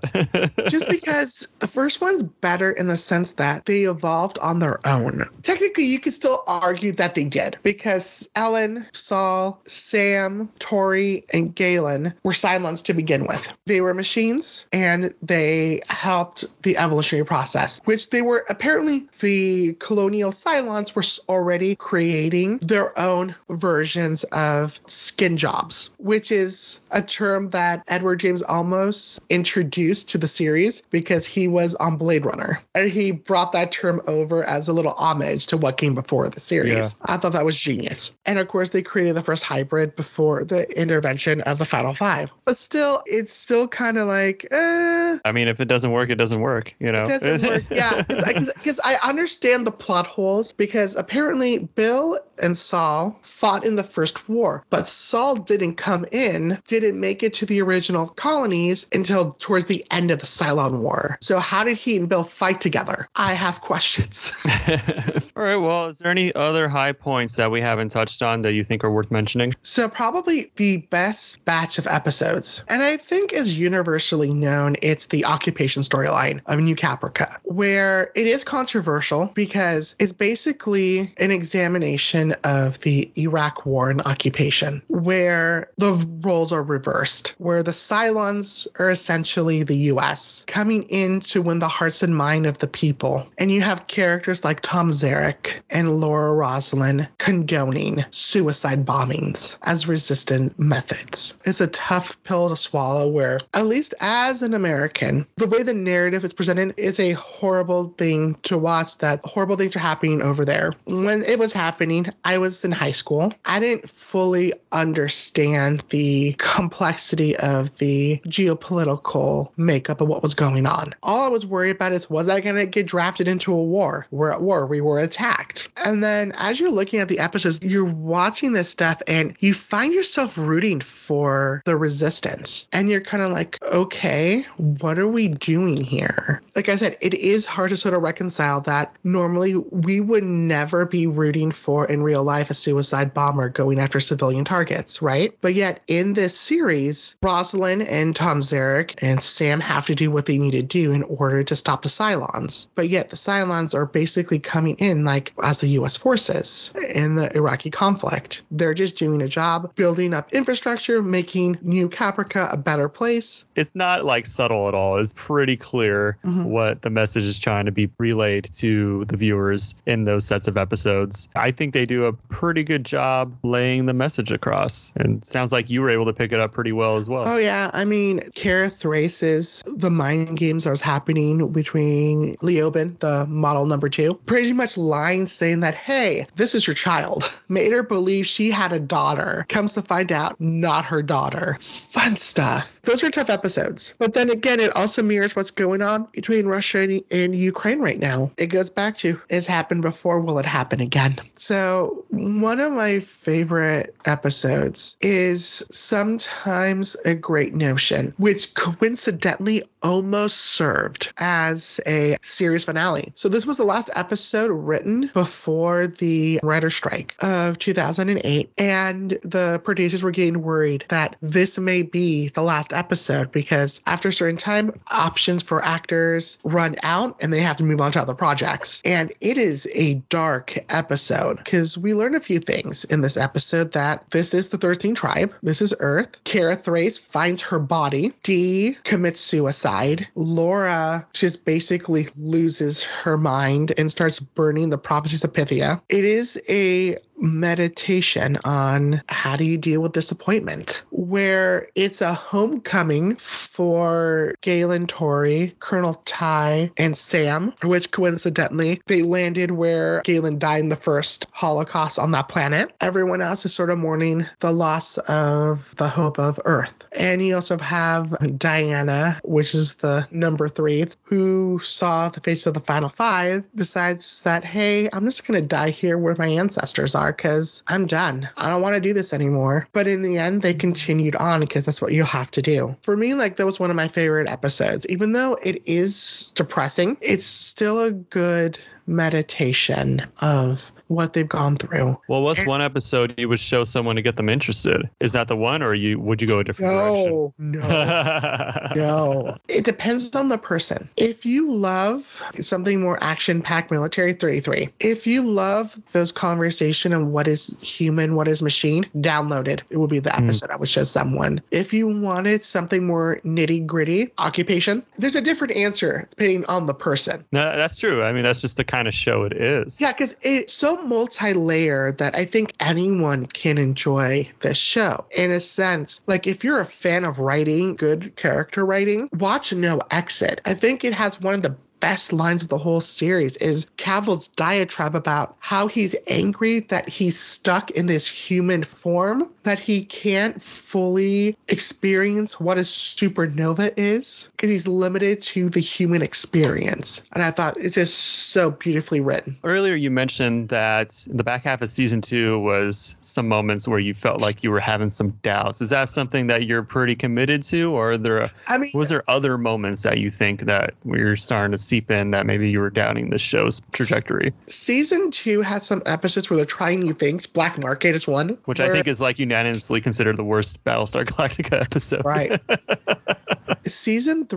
Just because the first one's better in the sense that they evolved on their own. Technically, you could still argue that they did because Ellen, Saul, Sam, Tory, and Galen were Cylons to begin with. They were machines and they helped the evolutionary process, which they were apparently the colonial Cylons were already creating their own versions of skin jobs, which is a term that Edward James Olmos introduced to the series because he was on Blade Runner. And he brought that term over as a little homage to what came before the series. Yeah. I thought that was genius. And of course, they created the first hybrid before the intervention of the Final Five. But still, it's still kind of like, eh. I mean, if it doesn't work, it doesn't work, you know? It doesn't work, yeah. Because I, I understand the plot holes because apparently Bill and Saul fought in the first war, but Saul didn't come in, didn't make it to the original colonies until towards the end of the Cylon War. So how did he and Bill fight together? I have questions. All right. Well, is there any other high points that we haven't touched on that you think are worth mentioning? So probably the best batch of episodes, and I think is universally known, it's the occupation storyline of New Caprica, where it is controversial because it's basically an examination of the Iraq War and occupation, where the roles are reversed, where the Cylons are essentially the US coming in to win the hearts and mind of the people. And you have characters like Tom Zarek and Laura Roslin condoning suicide bombings as resistant methods. It's a tough pill to swallow where, at least as an American, the way the narrative is presented is a horrible thing to watch that horrible things are happening over there. When it was happening, I was in high school. I didn't fully understand the complexity of the geopolitical makeup of what was going on. All I was worried about is was I going to get drafted into a war? We're at war. We were attacked. And then as you're looking at the episodes, you're watching this stuff and you find yourself rooting for the resistance. And you're kind of like, okay, what are we doing here? Like I said, it is hard to sort of reconcile that normally we would never be rooting for in real life a suicide bomber going after civilian targets, right? But yet in this series, Roslin and Tom Zarek and Sam have to do what they need to do in order to stop the Cylons. But yet the Cylons are basically coming in like as the US forces in the Iraqi conflict. They're just doing a job building up infrastructure, making New Caprica a better place. It's not like subtle at all. It's pretty clear mm-hmm. what the message is trying to be relayed to the viewers in those sets of episodes. I think they do a pretty good job laying the message across. And sounds like you were able to pick it up pretty well as well. Oh yeah. I mean, Kara Thrace's the mind games that was happening between Leoben, the model number two, pretty much lying saying that, hey, this is your child. Made her believe she had a daughter. Comes to find out, not her daughter. Fun stuff. Those are tough episodes. But then again, it also mirrors what's going on between Russia and, and Ukraine right now. It goes back to, it's happened before, will it happen again? So, one of my favorite episodes is sometimes a great notion, which coincidentally almost served as a series finale. So this was the last episode written before the writer strike of 2008 and the producers were getting worried that this may be the last episode because after a certain time options for actors run out and they have to move on to other projects. And it is a dark episode because we learn a few things in this episode that this is the 13th tribe. This is Earth. Kara Thrace finds her body. Dee commits suicide Laura just basically loses her mind and starts burning the prophecies of Pythia. It is a meditation on how do you deal with disappointment, where it's a homecoming for Galen Tory, Colonel Tigh, and Sam, which coincidentally they landed where Galen died in the first Holocaust on that planet. Everyone else is sort of mourning the loss of the hope of Earth. And you also have D'Anna, which is the number three, who saw the face of the final five, decides that, hey, I'm just going to die here where my ancestors are are because I'm done. I don't want to do this anymore. But in the end, they continued on because that's what you have to do. For me, like that was one of my favorite episodes. Even though it is depressing, it's still a good meditation of what they've gone through. Well, what's and, one episode you would show someone to get them interested? Is that the one, or you would you go a different no, direction? No, no. It depends on the person. If you love something more action-packed, military 33. If you love those conversation and what is human, what is machine, download it. It will be the hmm. episode mm. I would show someone. If you wanted something more nitty-gritty, occupation, there's a different answer depending on the person. No, that's true. I mean, that's just the kind of show it is. Yeah, because it's so multi-layered that I think anyone can enjoy this show. In a sense, like if you're a fan of writing, good character writing, watch No Exit. I think it has one of the best lines of the whole series is Cavil's diatribe about how he's angry that he's stuck in this human form, that he can't fully experience what a supernova is because he's limited to the human experience. And I thought it's just so beautifully written. Earlier, you mentioned that the back half of season two was some moments where you felt like you were having some doubts. Is that something that you're pretty committed to, or there? I mean, was there other moments that you think that we're starting to seep in that maybe you were doubting the show's trajectory. Season two has some episodes where they're trying new things. Black Market is one, which where, I think is like unanimously considered the worst Battlestar Galactica episode. Right. season three,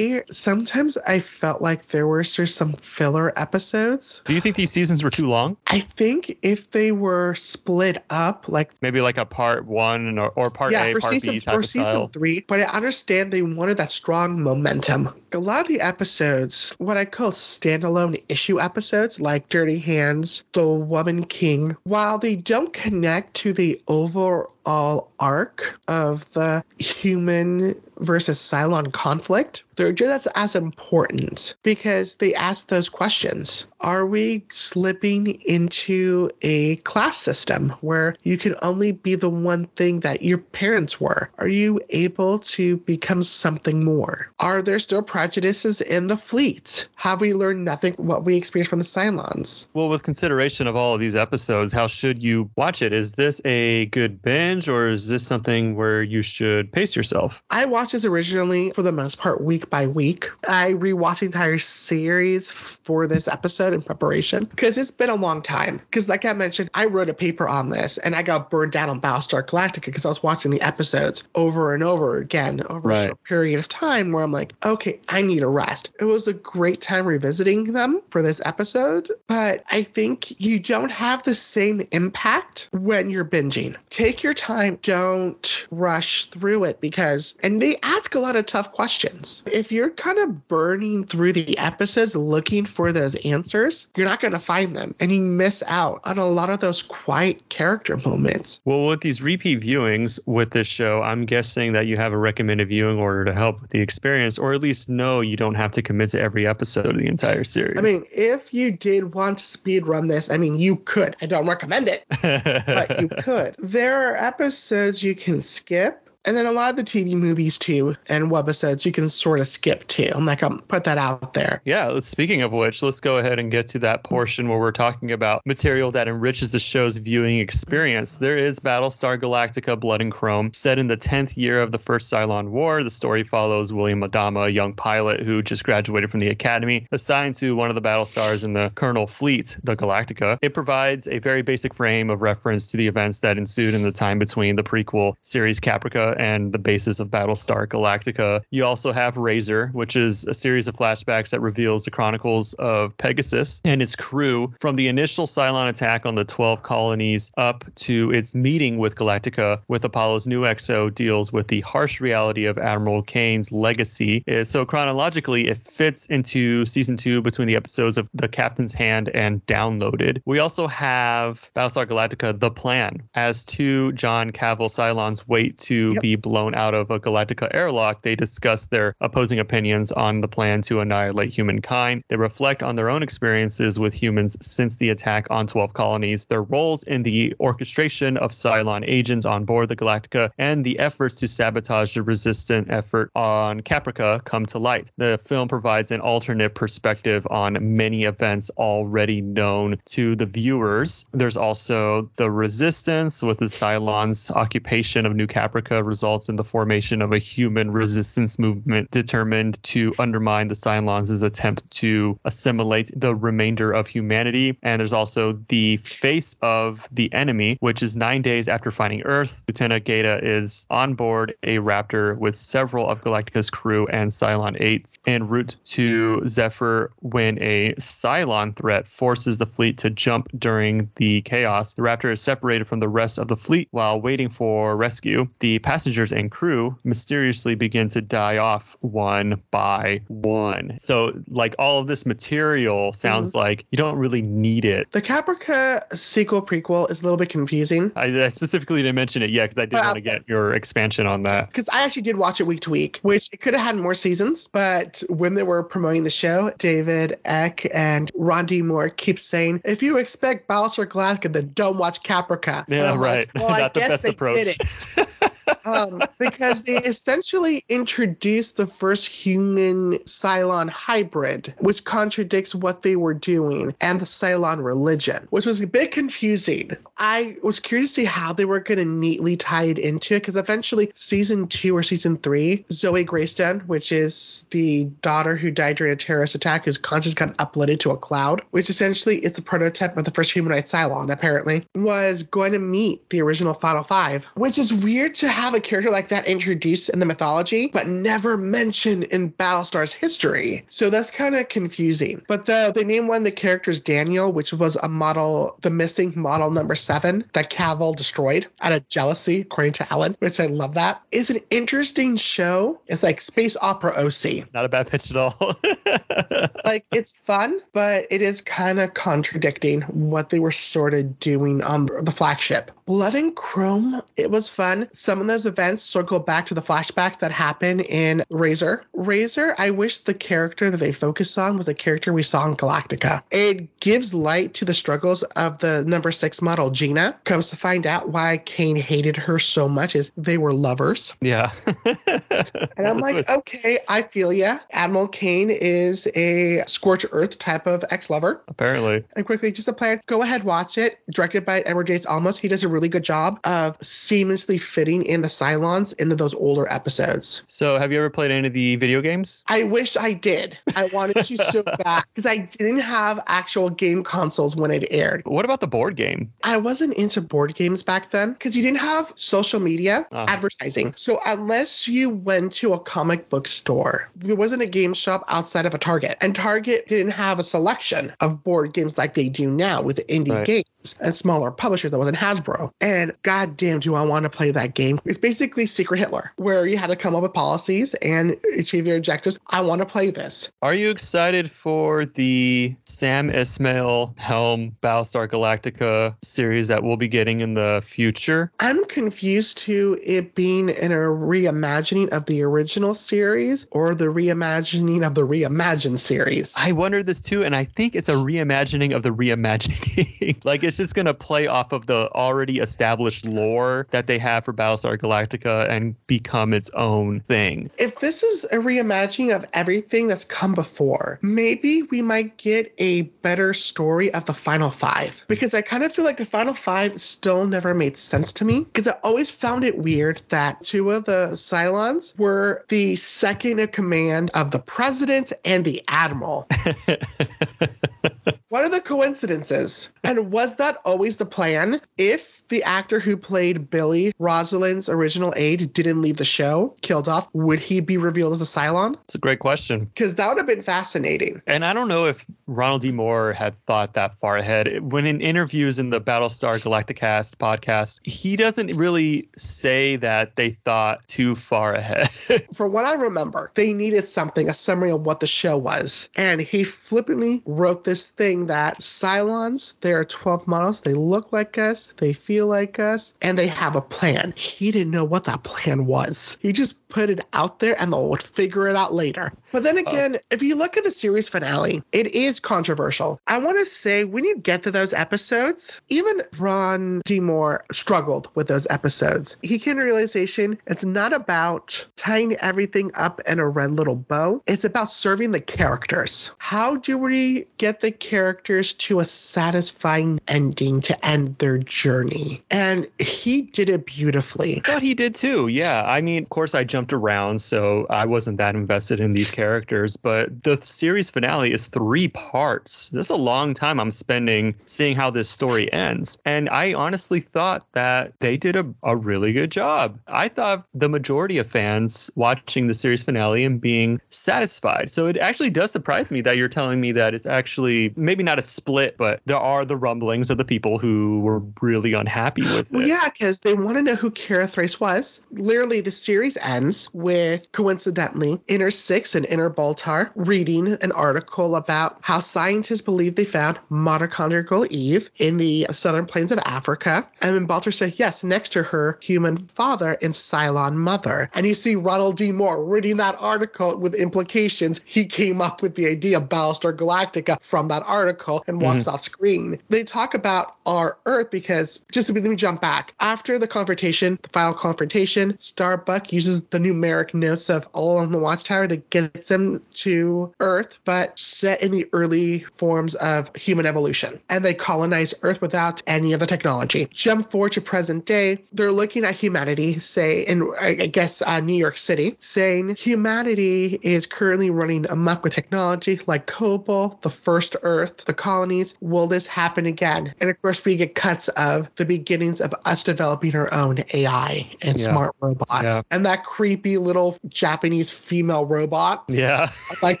sometimes I felt like there were some filler episodes. Do you think these seasons were too long? I think if they were split up, like maybe like a part one or, or part yeah, A, for part season, B for season style. three. But I understand they wanted that strong momentum. A lot of the episodes, what I call standalone issue episodes, like Dirty Hands, The Woman King, while they don't connect to the overall arc of the human versus Cylon conflict, they're just as important because they ask those questions. Are we slipping into a class system where you can only be the one thing that your parents were? Are you able to become something more? Are there still prejudices in the fleet? Have we learned nothing what we experienced from the Cylons? Well, with consideration of all of these episodes, how should you watch it? Is this a good binge or is this something where you should pace yourself? I watched this originally for the most part week by week. I rewatched the entire series for this episode in preparation because it's been a long time. Because, like I mentioned, I wrote a paper on this and I got burned out on Battlestar Galactica because I was watching the episodes over and over again over right. a short period of time where I'm like, okay, I need a rest. It was a great time revisiting them for this episode, but I think you don't have the same impact when you're binging. Take your time, don't rush through it because, and they ask a lot of tough questions if you're kind of burning through the episodes looking for those answers, you're not going to find them and you miss out on a lot of those quiet character moments. Well, with these repeat viewings with this show, I'm guessing that you have a recommended viewing order to help with the experience, or at least know you don't have to commit to every episode of the entire series. I mean, if you did want to speed run this, I mean, you could. I don't recommend it, but you could. There are episodes you can skip and then a lot of the TV movies too and webisodes you can sort of skip too. I'm like, I'll put that out there. Yeah. Speaking of which, let's go ahead and get to that portion where we're talking about material that enriches the show's viewing experience. There is Battlestar Galactica Blood and Chrome, set in the 10th year of the First Cylon War. The story follows William Adama, a young pilot who just graduated from the academy, assigned to one of the battle stars in the Colonel fleet, the Galactica. It provides a very basic frame of reference to the events that ensued in the time between the prequel series Caprica and the basis of Battlestar Galactica. You also have Razor, which is a series of flashbacks that reveals the chronicles of Pegasus and his crew from the initial Cylon attack on the 12 colonies up to its meeting with Galactica with Apollo's new XO deals with the harsh reality of Admiral Cain's legacy. So chronologically, it fits into season two between the episodes of The Captain's Hand and Downloaded. We also have Battlestar Galactica The Plan as two John Cavil Cylons wait to yep be blown out of a Galactica airlock, they discuss their opposing opinions on the plan to annihilate humankind. They reflect on their own experiences with humans since the attack on 12 colonies, their roles in the orchestration of Cylon agents on board the Galactica, and the efforts to sabotage the resistant effort on Caprica come to light. The film provides an alternate perspective on many events already known to the viewers. There's also the resistance with the Cylons' occupation of New Caprica results in the formation of a human resistance movement determined to undermine the Cylons' attempt to assimilate the remainder of humanity. And there's also the face of the enemy, which is nine days after finding Earth. Lieutenant Gaeta is on board a Raptor with several of Galactica's crew and Cylon 8s en route to Zephyr when a Cylon threat forces the fleet to jump during the chaos. The Raptor is separated from the rest of the fleet while waiting for rescue. The passengers and crew mysteriously begin to die off one by one. So, like, all of this material sounds mm-hmm. like you don't really need it. The Caprica sequel prequel is a little bit confusing. I, I specifically didn't mention it yet because I didn't want to get your expansion on that. Because I actually did watch it week to week, which it could have had more seasons. But when they were promoting the show, David Eick and Ron D. Moore keep saying, if you expect Battlestar Galactica, then don't watch Caprica. Yeah, right. Like, well, I guess the they approach. did it. um, because they essentially introduced the first human Cylon hybrid, which contradicts what they were doing and the Cylon religion, which was a bit confusing. I was curious to see how they were going to neatly tie it into it because eventually, season two or season three, Zoe Graystone, which is the daughter who died during a terrorist attack, whose conscience got uploaded to a cloud, which essentially is the prototype of the first humanoid Cylon, apparently, was going to meet the original Final Five, which is weird to have a character like that introduced in the mythology, but never mentioned in Battlestar's history. So that's kind of confusing. But the, they named one of the characters Daniel, which was a model, the missing model number seven that Cavil destroyed out of jealousy, according to Ellen, which I love that. It's an interesting show. It's like space opera OC. Not a bad pitch at all. like it's fun, but it is kind of contradicting what they were sort of doing on the flagship. Blood and Chrome, it was fun. Some of those events circle back to the flashbacks that happen in Razor. Razor, I wish the character that they focused on was a character we saw in Galactica. It gives light to the struggles of the number six model, Gina. Comes to find out why Cain hated her so much is they were lovers. Yeah. and I'm like, okay, I feel ya. Admiral Cain is a scorch earth type of ex-lover. Apparently. And quickly, just a plan. Go ahead, watch it. Directed by Edward James Olmos. He does a really good job of seamlessly fitting in the Cylons into those older episodes. So, have you ever played any of the video games? I wish I did. I wanted to so bad because I didn't have actual game consoles when it aired. What about the board game? I wasn't into board games back then because you didn't have social media uh-huh. advertising. So, unless you went to a comic book store, there wasn't a game shop outside of a Target. And Target didn't have a selection of board games like they do now with indie right. games and smaller publishers that wasn't Hasbro. And goddamn, do I want to play that game? It's basically Secret Hitler, where you had to come up with policies and achieve your objectives. I want to play this. Are you excited for the Sam Esmail Helm Battlestar Galactica series that we'll be getting in the future? I'm confused to it being in a reimagining of the original series or the reimagining of the reimagined series. I wonder this too, and I think it's a reimagining of the reimagining. like it's just going to play off of the already established lore that they have for Battlestar Galactica and become its own thing. If this is a reimagining of everything that's come before, maybe we might get a better story of the final five. Because I kind of feel like the final five still never made sense to me. Because I always found it weird that two of the Cylons were the second in command of the president and the admiral. what are the coincidences? And was that always the plan? If the actor who played Billy, Roslin's original aide, didn't leave the show, killed off, would he be revealed as a Cylon? It's a great question. Because that would have been fascinating. And I don't know if Ronald D. Moore had thought that far ahead. When in interviews in the Battlestar Galacticast podcast, he doesn't really say that they thought too far ahead. For what I remember, they needed something, a summary of what the show was. And he flippantly wrote this thing that Cylons, there are 12 models, they look like us, they feel feel like us, and they have a plan. He didn't know what that plan was. He just put it out there and they'll figure it out later. But then oh. again, if you look at the series finale, it is controversial. I want to say when you get to those episodes, even Ron D. Moore struggled with those episodes. He came to realization it's not about tying everything up in a red little bow. It's about serving the characters. How do we get the characters to a satisfying ending to end their journey? And he did it beautifully. I thought he did too. Yeah. I mean, of course, I jumped around, so I wasn't that invested in these characters characters, but the series finale is three parts. There's a long time I'm spending seeing how this story ends. And I honestly thought that they did a, a really good job. I thought the majority of fans watching the series finale and being satisfied. So it actually does surprise me that you're telling me that it's actually maybe not a split, but there are the rumblings of the people who were really unhappy with it. Yeah, because they want to know who Kara Thrace was. Literally, the series ends with coincidentally Inner Six and Inner Baltar reading an article about how scientists believe they found mitochondrial Eve in the southern plains of Africa. And then Baltar said, yes, next to her human father and Cylon mother. And you see Ronald D. Moore reading that article with implications. He came up with the idea of Battlestar Galactica from that article and walks mm-hmm. off screen. They talk about our Earth because just let me jump back. After the confrontation, the final confrontation, Starbuck uses the numeric notes of all on the Watchtower to get them to Earth, but set in the early forms of human evolution. And they colonize Earth without any of the technology. Jump forward to present day, they're looking at humanity, say in I guess uh, New York City, saying humanity is currently running amok with technology like Kobol, the first Earth, the colonies. Will this happen again? And of course, we get cuts of the beginnings of us developing our own AI and yeah. smart robots, yeah. and that creepy little Japanese female robot. Yeah, like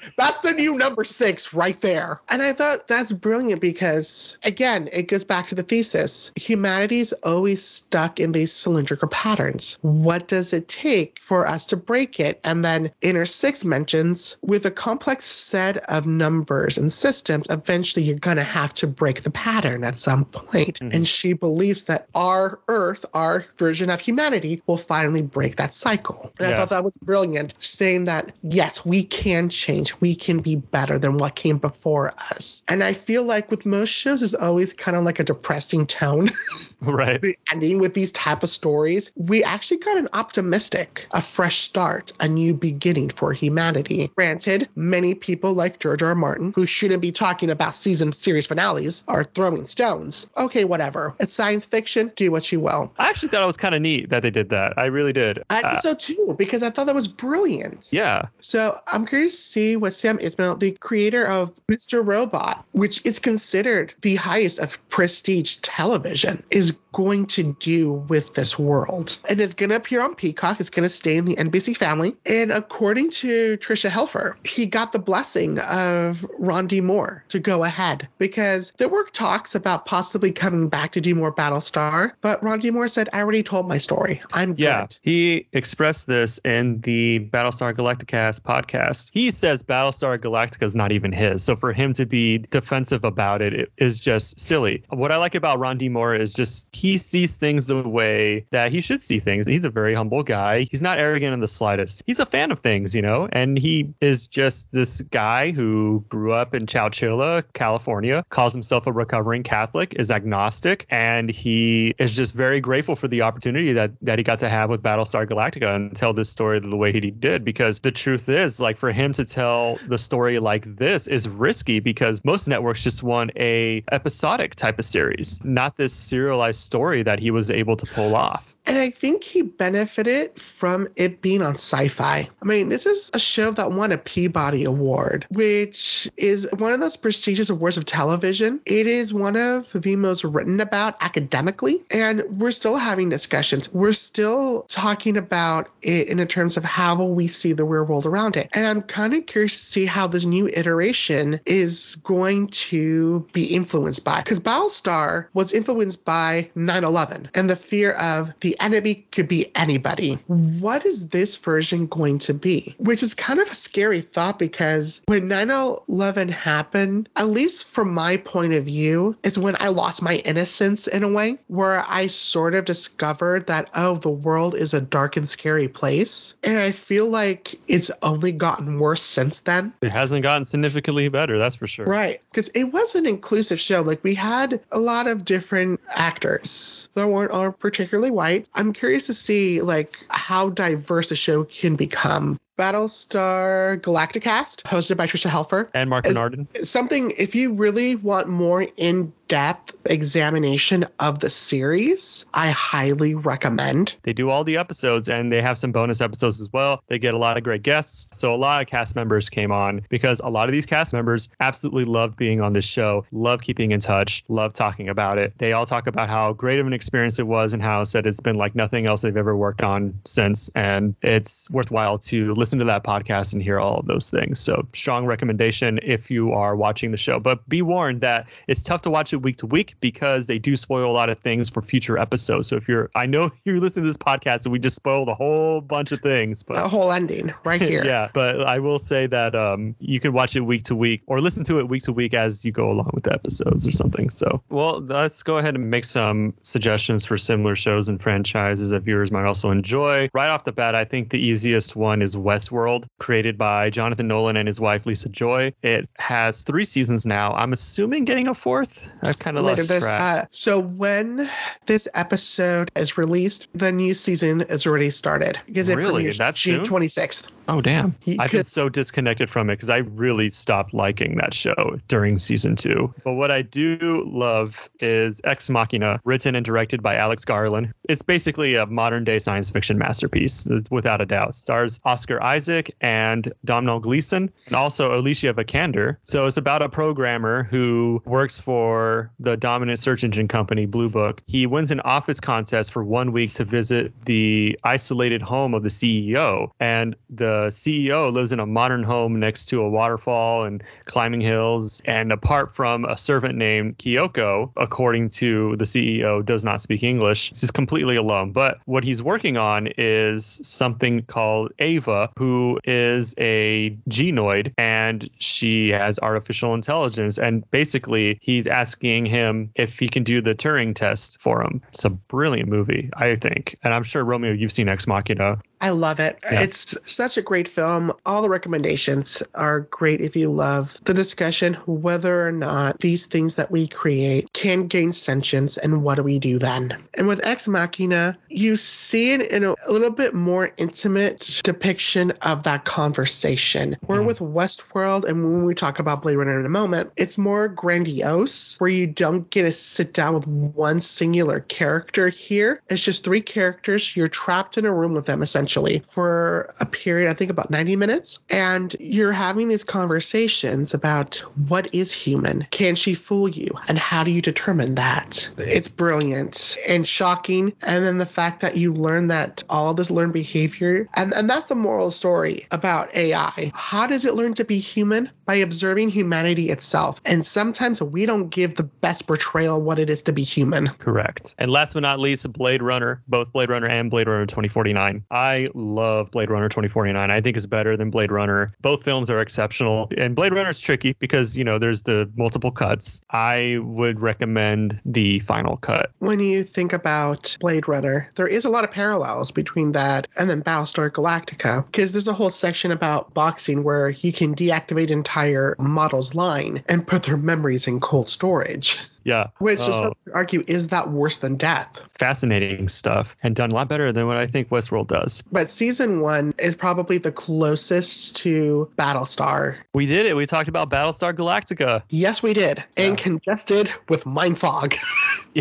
that's the new number six right there. And I thought that's brilliant because again, it goes back to the thesis. Humanity's always stuck in these cylindrical patterns. What does it take for us to break it? And then Inner Six mentions with a complex set of numbers and systems, eventually you're going to have to break the pattern at some point. Mm-hmm. And she believes that our Earth, our version of humanity, will finally break that cycle. And yeah. I thought that was brilliant, saying that, yes, we can change, we can be better than what came before us. And I feel like with most shows, is always kind of like a depressing tone. right. the ending with these type of stories. We actually got an optimistic, a fresh start, a new beginning for humanity. Granted, many people like George R. R. Martin, who shouldn't be talking about season series finales, are throwing stones. Okay, whatever. It's science fiction. Do what you will. I actually thought it was kind of neat that they did that. I really did. I uh, did so too, because I thought that was brilliant. Yeah. So I'm curious to see what Sam Esmail, the creator of Mr. Robot, which is considered the highest of prestige television, is going to do with this world. And it's going to appear on Peacock. It's going to stay in the NBC family. And according to Tricia Helfer, he got the blessing of Ron D. Moore to go ahead because there were talks about possibly coming back to do more Battlestar. But Ron D. Moore said, I already told my story. I'm yeah, good. He expressed this in the Battlestar Galactica podcast. He says Battlestar Galactica is not even his. So for him to be defensive about it, it is just silly. What I like about Ron D. Moore is just he he sees things the way that he should see things. He's a very humble guy. He's not arrogant in the slightest. He's a fan of things, you know, and he is just this guy who grew up in Chowchilla, California, calls himself a recovering Catholic, is agnostic, and he is just very grateful for the opportunity that that he got to have with Battlestar Galactica and tell this story the way he did. Because the truth is, like for him to tell the story like this is risky because most networks just want a episodic type of series, not this serialized story that he was able to pull off. And I think he benefited from it being on sci fi. I mean, this is a show that won a Peabody Award, which is one of those prestigious awards of television. It is one of the most written about academically. And we're still having discussions. We're still talking about it in terms of how will we see the real world around it. And I'm kind of curious to see how this new iteration is going to be influenced by. Because Battlestar was influenced by 9 11 and the fear of the enemy could be anybody. What is this version going to be? Which is kind of a scary thought because when 9 11 happened, at least from my point of view, is when I lost my innocence in a way, where I sort of discovered that, oh, the world is a dark and scary place. And I feel like it's only gotten worse since then. It hasn't gotten significantly better, that's for sure. Right. Because it was an inclusive show. Like we had a lot of different actors that weren't all particularly white. I'm curious to see like how diverse the show can become. Battlestar Galacticast, hosted by Tricia Helfer and Mark Bernardin. Something if you really want more in depth examination of the series, I highly recommend. They do all the episodes and they have some bonus episodes as well. They get a lot of great guests. So a lot of cast members came on because a lot of these cast members absolutely love being on this show, love keeping in touch, love talking about it. They all talk about how great of an experience it was and how said it's been like nothing else they've ever worked on since. And it's worthwhile to listen to that podcast and hear all of those things. So strong recommendation if you are watching the show. But be warned that it's tough to watch it week to week because they do spoil a lot of things for future episodes. So if you're, I know you're listening to this podcast and we just spoiled a whole bunch of things, but a whole ending right here. yeah, but I will say that um, you can watch it week to week or listen to it week to week as you go along with the episodes or something. So, well, let's go ahead and make some suggestions for similar shows and franchises that viewers might also enjoy. Right off the bat, I think the easiest one is Westworld, created by Jonathan Nolan and his wife Lisa Joy. It has three seasons now. I'm assuming getting a fourth. I've kind of lost this, track. Uh, so when this episode is released, the new season is already started because it really that's June twenty sixth. Oh damn! I've been so disconnected from it because I really stopped liking that show during season two. But what I do love is Ex Machina, written and directed by Alex Garland. It's basically a modern day science fiction masterpiece, without a doubt. Stars Oscar Isaac and Domhnall Gleeson, and also Alicia Vikander. So it's about a programmer who works for the dominant search engine company Blue Book. He wins an office contest for one week to visit the isolated home of the CEO, and the CEO lives in a modern home next to a waterfall and climbing hills. And apart from a servant named Kyoko, according to the CEO, does not speak English. He's completely alone. But what he's working on is something called Ava, who is a gynoid and she has artificial intelligence. And basically, he's asking him if he can do the Turing test for him. It's a brilliant movie, I think. And I'm sure, Romeo, you've seen Ex Machina. I love it. Yeah. It's such a great film. All the recommendations are great if you love the discussion whether or not these things that we create can gain sentience and what do we do then. And with Ex Machina, you see it in a, a little bit more intimate depiction of that conversation. Where mm-hmm. with Westworld, and when we talk about Blade Runner in a moment, it's more grandiose where you don't get to sit down with one singular character here. It's just three characters. You're trapped in a room with them essentially essentially for a period, I think about 90 minutes. And you're having these conversations about what is human? Can she fool you? And how do you determine that? It's brilliant and shocking. And then the fact that you learn that all this learned behavior, and, and that's the moral story about AI. How does it learn to be human? By observing humanity itself. And sometimes we don't give the best portrayal of what it is to be human. Correct. And last but not least, Blade Runner, both Blade Runner and Blade Runner 2049. I I love Blade Runner 2049. I think it's better than Blade Runner. Both films are exceptional. And Blade Runner is tricky because, you know, there's the multiple cuts. I would recommend the final cut. When you think about Blade Runner, there is a lot of parallels between that and then Battlestar Galactica because there's a whole section about boxing where you can deactivate entire models line and put their memories in cold storage. Yeah. Which oh. argue is that worse than death? Fascinating stuff and done a lot better than what I think Westworld does. But season one is probably the closest to Battlestar. We did it. We talked about Battlestar Galactica. Yes, we did. And congested with mind fog.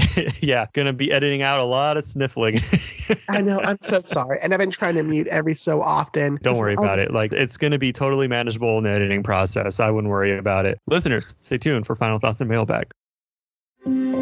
yeah, gonna be editing out a lot of sniffling. I know. I'm so sorry. And I've been trying to mute every so often. Don't worry oh. about it. Like it's gonna be totally manageable in the editing process. I wouldn't worry about it. Listeners, stay tuned for final thoughts and mailbag. Thank you.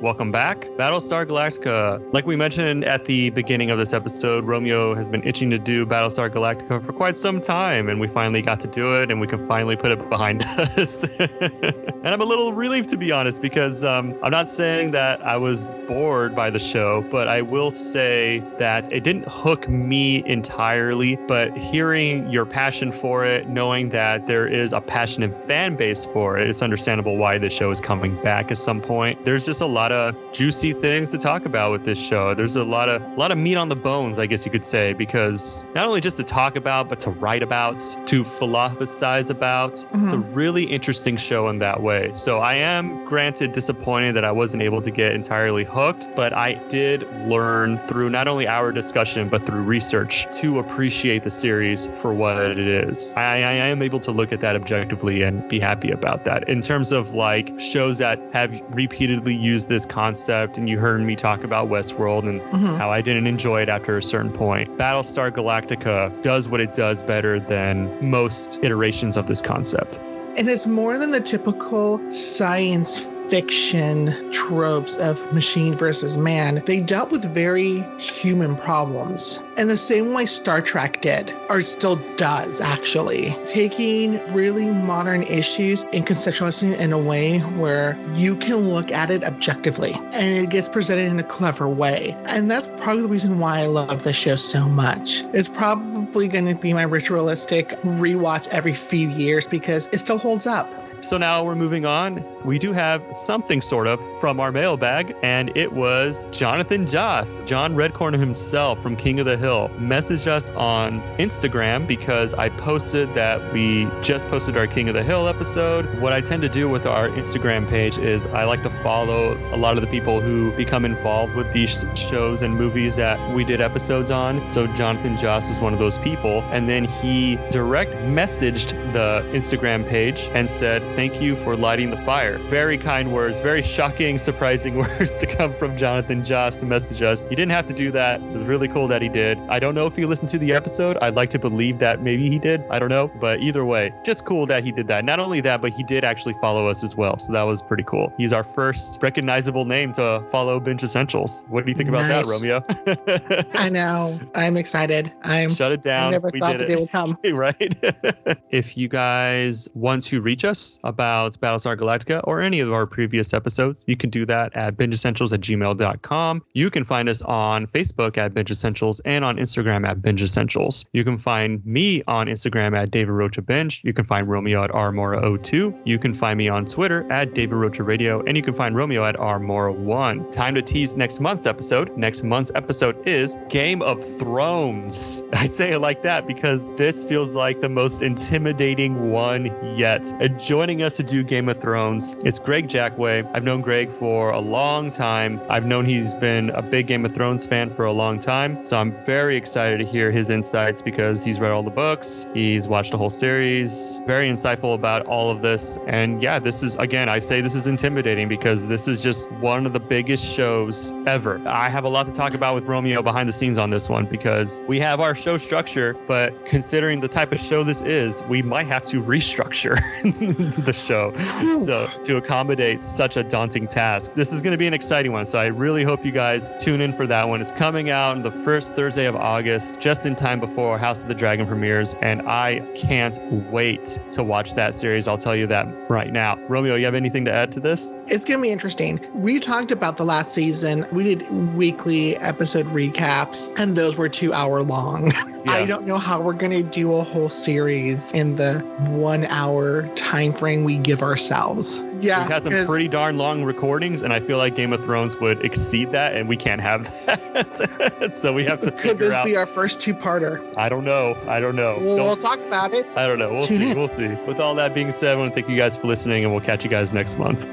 Welcome back. Battlestar Galactica. Like we mentioned at the beginning of this episode, Romeo has been itching to do Battlestar Galactica for quite some time, and we finally got to do it, and we can finally put it behind us. and I'm a little relieved, to be honest, because um, I'm not saying that I was bored by the show, but I will say that it didn't hook me entirely. But hearing your passion for it, knowing that there is a passionate fan base for it, it's understandable why the show is coming back at some point. There's just a lot lot of juicy things to talk about with this show. There's a lot of a lot of meat on the bones, I guess you could say, because not only just to talk about, but to write about, to philosophize about. Mm-hmm. It's a mm-hmm. really interesting show in that way. So I am granted disappointed that I wasn't able to get entirely hooked, but I did learn through not only our discussion but through research to appreciate the series for what it is. I, I am able to look at that objectively and be happy about that. In terms of like shows that have repeatedly used this concept, and you heard me talk about Westworld and mm-hmm. how I didn't enjoy it after a certain point. Battlestar Galactica does what it does better than most iterations of this concept. And it's more than the typical science fiction tropes of machine versus man, they dealt with very human problems. In the same way Star Trek did, or still does actually, taking really modern issues and conceptualizing it in a way where you can look at it objectively and it gets presented in a clever way. And that's probably the reason why I love the show so much. It's probably going to be my ritualistic rewatch every few years because it still holds up. So now we're moving on. We do have something sort of from our mailbag, and it was Jonathan Joss, John Redcorn himself from King of the Hill, messaged us on Instagram because I posted that we just posted our King of the Hill episode. What I tend to do with our Instagram page is I like to follow a lot of the people who become involved with these shows and movies that we did episodes on. So Jonathan Joss was one of those people. And then he direct messaged the Instagram page and said, Thank you for lighting the fire. Very kind words, very shocking, surprising words to come from Jonathan Joss to message us. He didn't have to do that. It was really cool that he did. I don't know if he listened to the episode. I'd like to believe that maybe he did. I don't know. But either way, just cool that he did that. Not only that, but he did actually follow us as well. So that was pretty cool. He's our first recognizable name to follow Binge Essentials. What do you think about nice. that, Romeo? I know. I'm excited. I'm shut it down. I never we thought the day would come. right. if you guys want to reach us, about Battlestar Galactica or any of our previous episodes, you can do that at bingeessentials at gmail.com. You can find us on Facebook at Binge Essentials and on Instagram at Binge Essentials. You can find me on Instagram at David Rocha Binge. You can find Romeo at rmora02. You can find me on Twitter at David Rocha Radio, and you can find Romeo at romora1. Time to tease next month's episode. Next month's episode is Game of Thrones. I say it like that because this feels like the most intimidating one yet. And joining us to do Game of Thrones. It's Greg Jackway. I've known Greg for a long time. I've known he's been a big Game of Thrones fan for a long time. So I'm very excited to hear his insights because he's read all the books, he's watched the whole series, very insightful about all of this. And yeah, this is, again, I say this is intimidating because this is just one of the biggest shows ever. I have a lot to talk about with Romeo behind the scenes on this one because we have our show structure, but considering the type of show this is, we might have to restructure the show. So to accommodate such a daunting task, this is going to be an exciting one. So I really hope you guys tune in for that one. It's coming out on the first Thursday of August, just in time before House of the Dragon premieres, and I can't wait to watch that series. I'll tell you that right now. Romeo, you have anything to add to this? It's going to be interesting. We talked about the last season. We did weekly episode recaps, and those were two hour long. Yeah. I don't know how we're going to do a whole series in the one hour time frame we give ourselves. Yeah. We've had some pretty darn long recordings, and I feel like Game of Thrones would exceed that, and we can't have that. so we have to. Could this out, be our first two parter? I don't know. I don't know. Well, we'll talk about it. I don't know. We'll Tune see. In. We'll see. With all that being said, I want to thank you guys for listening, and we'll catch you guys next month.